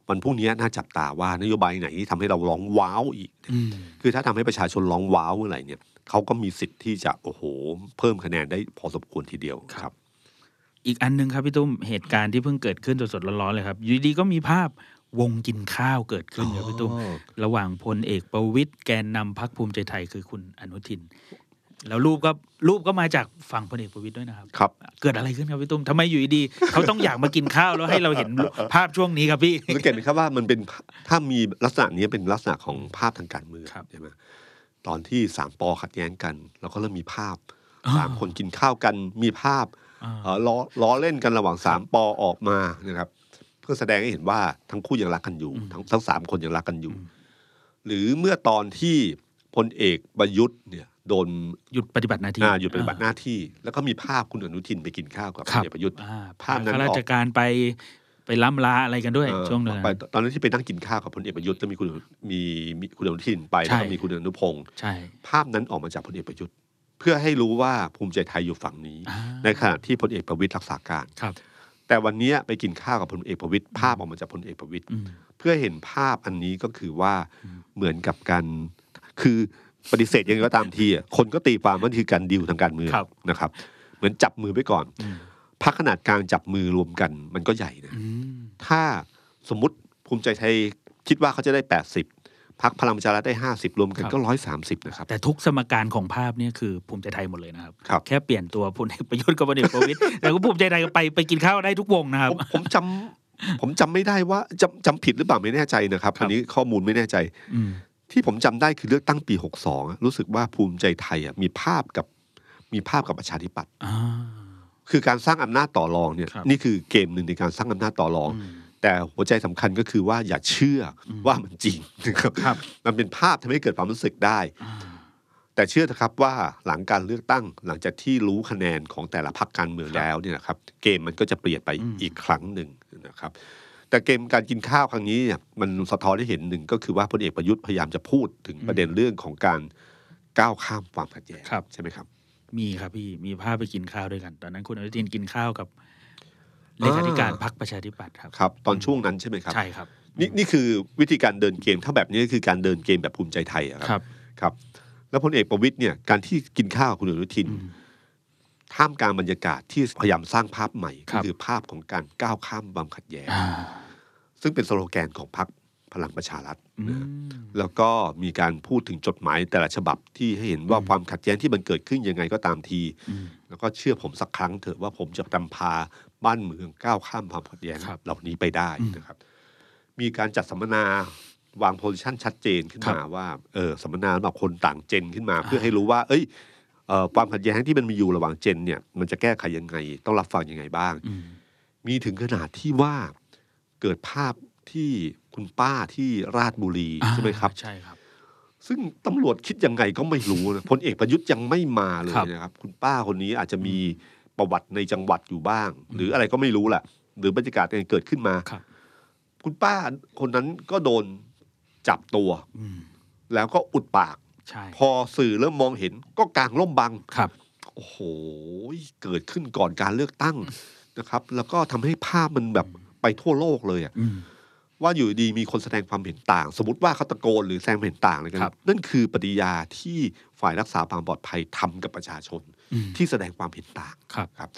วันพรุ่งนี้น่าจับตาว่านโยบายไหนที่ทำให้เราร้องว้าวอีกอืมคือถ้าทำให้ประชาชนร้องว้าวเมื่อไหร่เนี่ยเขาก็มีสิทธิ์ที่จะโอ้โห เพิ่มคะแนนได้พอสมควรทีเดียวครับ อีกอันหนึ่งครับพี่ตุ้มเหตุการณ์ที่เพิ่งเกิดขึ้นสดๆร้อนๆเลยครับอยู่ดีๆก็มีภาพวงกินข้าวเกิดขึ้นครับพี่ตุ้มอ๋อระหว่างพลเอกประวิตยแกนนำพักภูมิใจไทยคือคุณอนุทิน แล้วรูปก็รูปก็มาจากฝั่งพลเอกประวิตยด้วยนะครับครับ เกิดอะไรขึ้นครับพี่ตุ้มทำไมอยู่ดีๆเขาต้องอยากมากินข้าวแล้วให้เราเห็นภาพช่วงนี้ครับพี่สังเกตไหมครับว่ามันเป็นถ้ามีลักษณะนี้เป็นลักษณะของภาพทางการเมืองครับใช่ไหมตอนที่สามปอขัดแย้งกันแล้วก็เริ่มมีภาพอ่าสามคนกินข้าวกันมีภาพอ่าเอ่อล้อล้อเล่นกันระหว่างสามปอออกมานะครับ เพื่อแสดงให้เห็นว่าทั้งคู่ยังรักกันอยู่ ทั้งทั้งสามคนยังรักกันอยู่ หรือเมื่อตอนที่พลเอกประยุทธ์เนี่ย โดนหยุดปฏิบัติหน้าที่อ่าหยุดปฏิบัติหน้าที่ แล้วก็มีภาพคุณอนุทินไปกินข้าวกับพครัลบเอกประยุทธ์อ่าภาพนั้นข้าราออกชการไปไปล้ำลาอะไรกันด้วยเอ่อช่วงนั้นไปตอนนั้นที่ไปนั่งกินข้าวกับพลเอกประยุทธ์จะมีคุณมีมีคุณอนุทินไปใช่แล้วก็มีคุณอนุพงศ์ใช่ภาพนั้นออกมาจากพลเอกประยุทธ์เพื่อให้รู้ว่าภูมิใจไทยอยู่ฝั่งนี้อ่าในขณะที่พลเอกประวิตยรักษาการครับ แต่วันนี้ไปกินข้าวกับพลเอกประวิตยภาพออกมาจากพลเอกประวิตยอืมเพื่อเห็นภาพอันนี้ก็คือว่าเหมือนกับการคือ ปฏิเสธยังไงก็ตามทีอะคนก็ตีความว่านี่คือการดิวทางการเมืองครับนะครับ เหมือนจับมือไปก่อนอืมพักขนาดกลางจับมือรวมกัน มันก็ใหญ่นะอืมถ้าสมมติภูมิใจไทยคิดว่าเขาจะได้80พักพลังประชารัฐได้50รวมกันก็130นะครับ แต่ทุกสมการของภาพเนี่ยคือภูมิใจไทยหมดเลยนะครับครับแค่เปลี่ยนตัวพลเอกประยุทธ์กับพลเอกประวิตยแต่ก็ภูมิใจไทยก็ไปไปกินข้าวได้ทุกวงนะครับ ผมผมจำผมจำไม่ได้ว่าจำจำผิดหรือเปล่าไม่แน่ใจนะครับครับอันนี้ข้อมูลไม่แน่ใจอืม ที่ผมจำได้คือเลือกตั้งปี 62อะรู้สึกว่าภูมิใจไทยอะมีภาพกับมีภาพกับประชาธิปัตย์อ่าคือการสร้างอำนาจต่อรองเนี่ยครับนี่คือเกมหนึ่งในการสร้างอำนาจต่อรองอืมแต่หัวใจสำคัญก็คือว่าอย่าเชื่ออมว่ามันจริงนะครับครับมันเป็นภาพทำให้เกิดความรู้สึกได้อ่าแต่เชื่อเถอะครับว่าหลังการเลือกตั้งหลังจากที่รู้คะแนนของแต่ละพรรคการเมืองครับแล้วเนี่ยนะครับ เกมมันก็จะเปลี่ยนไปอืมอีกครั้งหนึ่งนะครับ แต่เกมการกินข้าวครั้งนี้เนี่ยมันสะท้อนให้เห็นหนึ่งก็คือว่าพลเอกประยุทธ์พยายามจะพูดถึงประเด็นเรื่องของการก้าวข้ามความขัดแย้งครับ ใช่ไหมครับ มีครับพี่มีภาพไปกินข้าวด้วยกัน ตอนนั้นคุณอนุทินกินข้าวกับเลขาธิการพรรคประชาธิปัตย์ครับครับ ตอนช่วงนั้นใช่ไหมครับ ใช่ครับ นี่นี่คือวิธีการเดินเกมถ้าแบบนี้ก็คือการเดินเกมแบบภูมิใจไทยอะคครัรับครับ แล้วพลเอกประวิตยเนี่ยการที่กินข้าวกับคุณอนุทินอืมท่ามกลางบรรยากาศที่พยายามสร้างภาพใหม่ครัก็บคือภาพของการก้าวข้ามความขัดแย้งอ่า ซึ่งเป็นสโลแกนของพรรคพลังประชารัฐอืนะมแล้วก็มีการพูดถึงจดหมายแต่ละฉบับที่ให้เห็นว่าอืมความขัดแย้งที่มันเกิดขึ้นยังไงก็ตามทีอืมแล้วก็เชื่อผมสักครั้งเถอะว่าผมจะนำพาบ้านเมืองก้าวข้ามความขัดแย้งครับเหล่านี้ไปได้อืมนะครับ มีการจัดสัมมนาวางโพซิชันชัดเจนขึ้นมาว่าเออสัมมนาสำหรับคนต่างเจนขึ้นมา เพื่อให้รู้ว่า เอ้ยเอ่อความขัดแย้งที่มันมีอยู่ระหว่างเจนเนี่ย มันจะแก้ไขยังไง ต้องรับฟังยังไงบ้างอืมมีถึงขนาดที่ว่า เกิดภาพที่คุณป้าที่ราชบุรีใช่ไหมครับ ใช่ครับ ซึ่งตำรวจคิดยังไงก็ไม่รู้นะพลเอกประยุทธ์ยังไม่มาเลยครับนะครับ คุณป้าคนนี้อาจจะมีประวัติในจังหวัดอยู่บ้าง หรืออะไรก็ไม่รู้แหละหรือบรรยากาศอะไรเกิดขึ้นมาครับคุณป้าคนนั้นก็โดนจับตัวอืมแล้วก็อุดปากใช่พอสื่อเริ่มมองเห็นก็กางร่มบังครับ โอ้โห เกิดขึ้นก่อนการเลือกตั้งนะครับ แล้วก็ทำให้ภาพมันแบบ ไปทั่วโลกเลยอะอืมว่าอยู่ดีมีคนแสดงความเห็นต่าง สมมติว่าเขาตะโกนหรือแสดงความเห็นต่างอะไรกันครับ นั่นคือปฏิกิริยาที่ฝ่ายรักษาความปลอดภัยทำกับประชาชนอืมที่แสดงความเห็นต่างครับครับ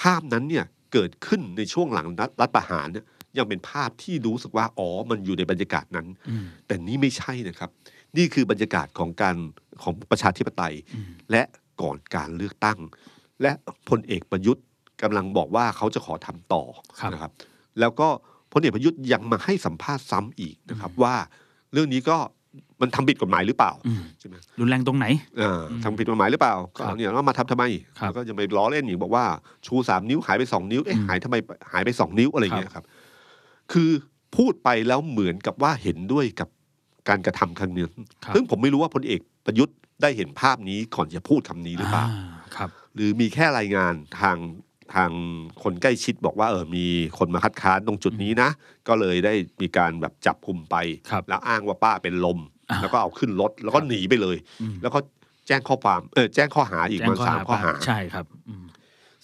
ภาพนั้นเนี่ยเกิดขึ้นในช่วงหลังรัฐรัฐประหารเนี่ยยังเป็นภาพที่รู้สึกว่าอ๋อมันอยู่ในบรรยากาศนั้นอืมแต่นี่ไม่ใช่นะครับ นี่คือบรรยากาศของการของประชาธิปไตยอืมและก่อนการเลือกตั้ง และพลเอกประยุทธ์กำลังบอกว่าเขาจะขอทำต่อครับนะครับ แล้วก็พลเอกประยุทธ์ยังมาให้สัมภาษณ์ซ้ำอีกนะครับ ว่าเรื่องนี้ก็มันทำผิดกฎหมายหรือเปล่าอืมใช่ไหมรุนแรงตรงไหนอ่าอืมทำผิดกฎหมายหรือเปล่าก็ครับเนี่ยแล้วมาทำทำไมครับแล้วก็ยังไปล้อเล่นอีกบอกว่าชูสามนิ้วหายไปสองนิ้วเอ๊ะอืมหายทำไมหายไปสองนิ้วอะไรอย่างเงี้ยครับ คือพูดไปแล้วเหมือนกับว่าเห็นด้วยกับการกระทำครั้งนี้ครับซึ่งผมไม่รู้ว่าพลเอกประยุทธ์ได้เห็นภาพนี้ก่อนจะพูดคำนี้หรือเปล่าครับ หรือมีแค่รายงานทาง ทางคนใกล้ชิดบอกว่าเออมีคนมาคัดค้านตรงจุดนี้นะ ก็เลยได้มีการแบบจับคุมไป ครับแล้วอ้างว่าป้าเป็นลม แล้วก็เอาขึ้นรถแล้วก็หนีไปเลย อืม แล้วก็แจ้งข้อความเออแจ้งข้อหาอีกแจ้มังนสามข้อหา ใช่ครับอืม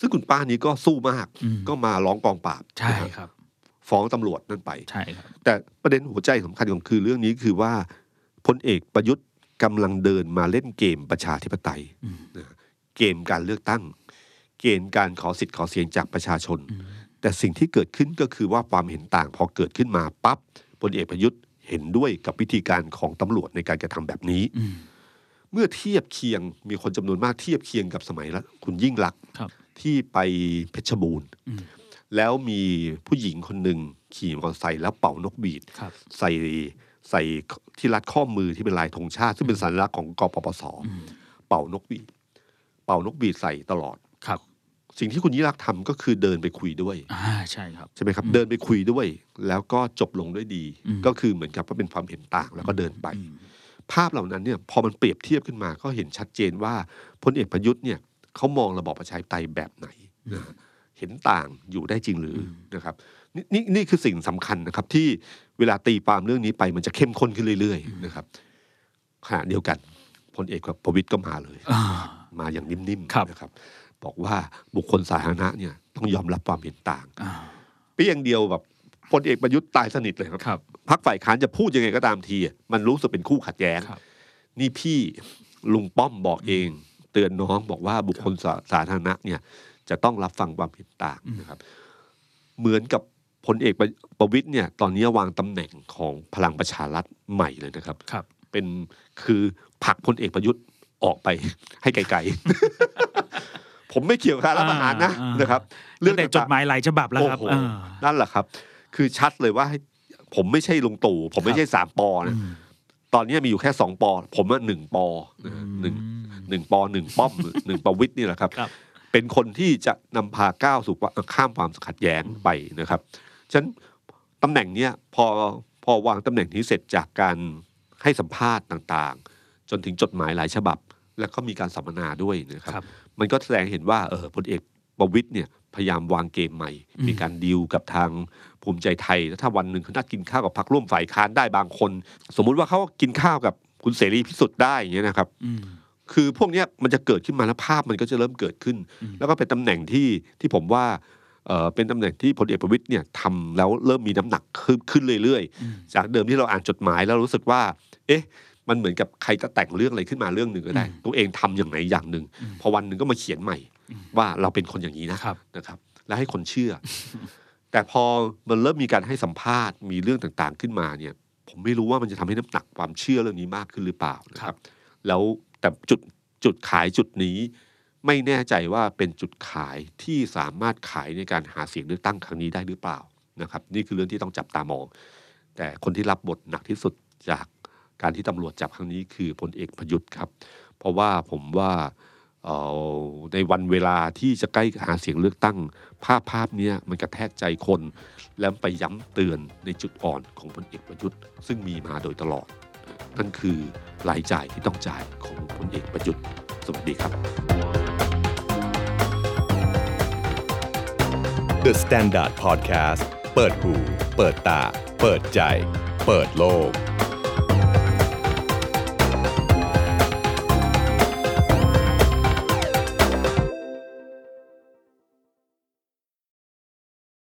ซึ่งคุณป้านี้ก็สู้มากอืม ก็มาร้องกองปราบใช่นะฮะครับ ฟ้องตำรวจนั่นไป ใช่ครับ แต่ประเด็นหัวใจสำคัญของคือเรื่องนี้คือว่าพลเอกประยุทธ์กำลังเดินมาเล่นเกมประชาธิปไตยอืม นะเกมการเลือกตั้ง เกณฑ์การขอสิทธิ์ขอเสียงจากประชาชนอืมแต่สิ่งที่เกิดขึ้นก็คือว่าความเห็นต่างพอเกิดขึ้นมาปั๊บพลเอกประยุทธ์เห็นด้วยกับวิธีการของตำรวจในการกระทำแบบนี้อืมเมื่อเทียบเคียงมีคนจำนวนมากเทียบเคียงกับสมัยละคุณยิ่งลักษณ์ครับที่ไปเพชรบูรณ์อืมแล้วมีผู้หญิงคนหนึ่งขี่มอเตอร์ไซค์แล้วเป่านกบีดครับใส่ใส่ที่รัดข้อมือที่เป็นลายธงชาติ ซึ่งเป็นสัญลักษณ์ของกปปสอืมเป่านกบีด เป่านกบีดใส่ตลอดครับ สิ่งที่คุณยิ่งรักษณ์ทำก็คือเดินไปคุยด้วยอ่าใช่ครับใช่ไหมครับ เดินไปคุยด้วย แล้วก็จบลงด้วยดีอืมก็คือเหมือนกับว่าเป็นความเห็นต่างแล้วก็เดินไปอืมภาพเหล่านั้นเนี่ยพอมันเปรียบเทียบขึ้นมา ก็เห็นชัดเจนว่าพลเอกประยุทธ์เนี่ยเขามองระบอบประชาธิปไตยแบบไหนนะเห็นต่างอยู่ได้จริงหรืออนะครับนนี่นี่คือสิ่งสำคัญนะครับ ที่เวลาตีปามเรื่องนี้ไปมันจะเข้มข้นขึ้นเรื่อยๆนะครับขณะเดียวกันพลเอกประวิตยก็มาเลยอ่ามาอย่างนิ่มครับๆนะครับ บอกว่าบุคคลสาธารณะเนี่ยต้องยอมรับความเห็นต่างอ่าเพียงเดียวแบบพลเอกประยุทธ์ตายสนิทเลยครับครับพักฝ่ายค้านจะพูดยังไงก็ตามทีอะมันรู้สึกเป็นคู่ขัดแย้งครับนี่พี่ลุงป้อมบอกเอง เตือนน้องบอกว่าบุคคลสาสาธารณะเนี่ยจะต้องรับฟังความเห็นต่างนะครับ เหมือนกับพลเอกประประวิตยเนี่ย ตอนนี้วางตำแหน่งของพลังประชารัฐใหม่เลยนะครับครับ เป็นคือผลักพลเอกประยุทธ์ออกไปให้ไกลๆ ผมไม่เกี่ยวกับการรับประหารนะอ่าอ่านนะครับ เรื่องแต่จดต่างๆหมายหลายฉบับแล้วครับโอ้โหอ่านั่นแหละครับ คือชัดเลยว่าให้ผมไม่ใช่ลุงตู่ผมไม่ใช่สามปอนะอืมตอนนี้มีอยู่แค่สองปอ ผมว่าหนึ่งปอนะฮะหนึ่งหนึ่งปอหนึ่งป้อมหนึ่งประวิตยนี่แหละครับครับ เป็นคนที่จะนำพาก้าวสู่ว่าข้ามความขัดแย้งไปนะครับฉะนั้นตำแหน่งเนี้ยพอพอวางตำแหน่งนี้เสร็จจากการให้สัมภาษณ์ต่างๆ จนถึงจดหมายหลายฉบับ แล้วก็มีการสัมมนาด้วยนะครับครับ มันก็แสดงเห็นว่าเออพลเอกประวิตยเนี่ยพยายามวางเกมใหม่อืมมีการดีลกับทางภูมิใจไทยแล้วถ้าวันหนึ่งเขานัดกินข้าวกับพรรคร่วมฝ่ายค้านได้บางคน สมมุติว่าเขากินข้าวกับคุณเสรีพิสุทธิ์ได้อย่างเงี้ยนะครับอืมคือพวกเนี้ยมันจะเกิดขึ้นมาแล้วภาพมันก็จะเริ่มเกิดขึ้นอืมแล้วก็เป็นตำแหน่งที่ที่ผมว่าเออเป็นตำแหน่งที่พลเอกประวิตยเนี่ยทำแล้วเริ่มมีน้ำหนักขึ้นขึ้นเรื่อยอืมๆจากเดิมที่เราอ่านจดหมายแล้วรู้สึกว่า เอ๊ะ มันเหมือนกับใครจะแต่งเรื่องอะไรขึ้นมาเรื่องหนึ่งก็ได้อืมตัวเองทำอย่างไหนอย่างหนึ่งอืมพอวันหนึ่งก็มาเขียนใหม่อืมว่าเราเป็นคนอย่างนี้นะครับนะครับ แล้วให้คนเชื่อ แต่พอมันเริ่มมีการให้สัมภาษณ์มีเรื่องต่างๆขึ้นมาเนี่ย ผมไม่รู้ว่ามันจะทำให้น้ำหนักความเชื่อเรื่องนี้มากขึ้นหรือเปล่านะครับ แล้วแต่จุดจุดขายจุดนี้ ไม่แน่ใจว่าเป็นจุดขายที่สามารถขายในการหาเสียงเลือกตั้งครั้งนี้ได้หรือเปล่านะครับ นี่คือเรื่องที่ต้องจับตามอง แต่คนที่รับบทหนักที่สุดจาก การที่ตำรวจจับครั้งนี้คือพลเอกประยุทธ์ครับ เพราะว่าผมว่าในวันเวลาที่จะใกล้หาเสียงเลือกตั้ง ภาพภาพนี้มันกระแทกใจคน แล้วไปย้ำเตือนในจุดอ่อนของพลเอกประยุทธ์ ซึ่งมีมาโดยตลอด นั่นคือรายจ่ายที่ต้องจ่ายของพลเอกประยุทธ์ สวัสดีครับ The Standard Podcast เปิดหู เปิดตา เปิดใจ เปิดโลก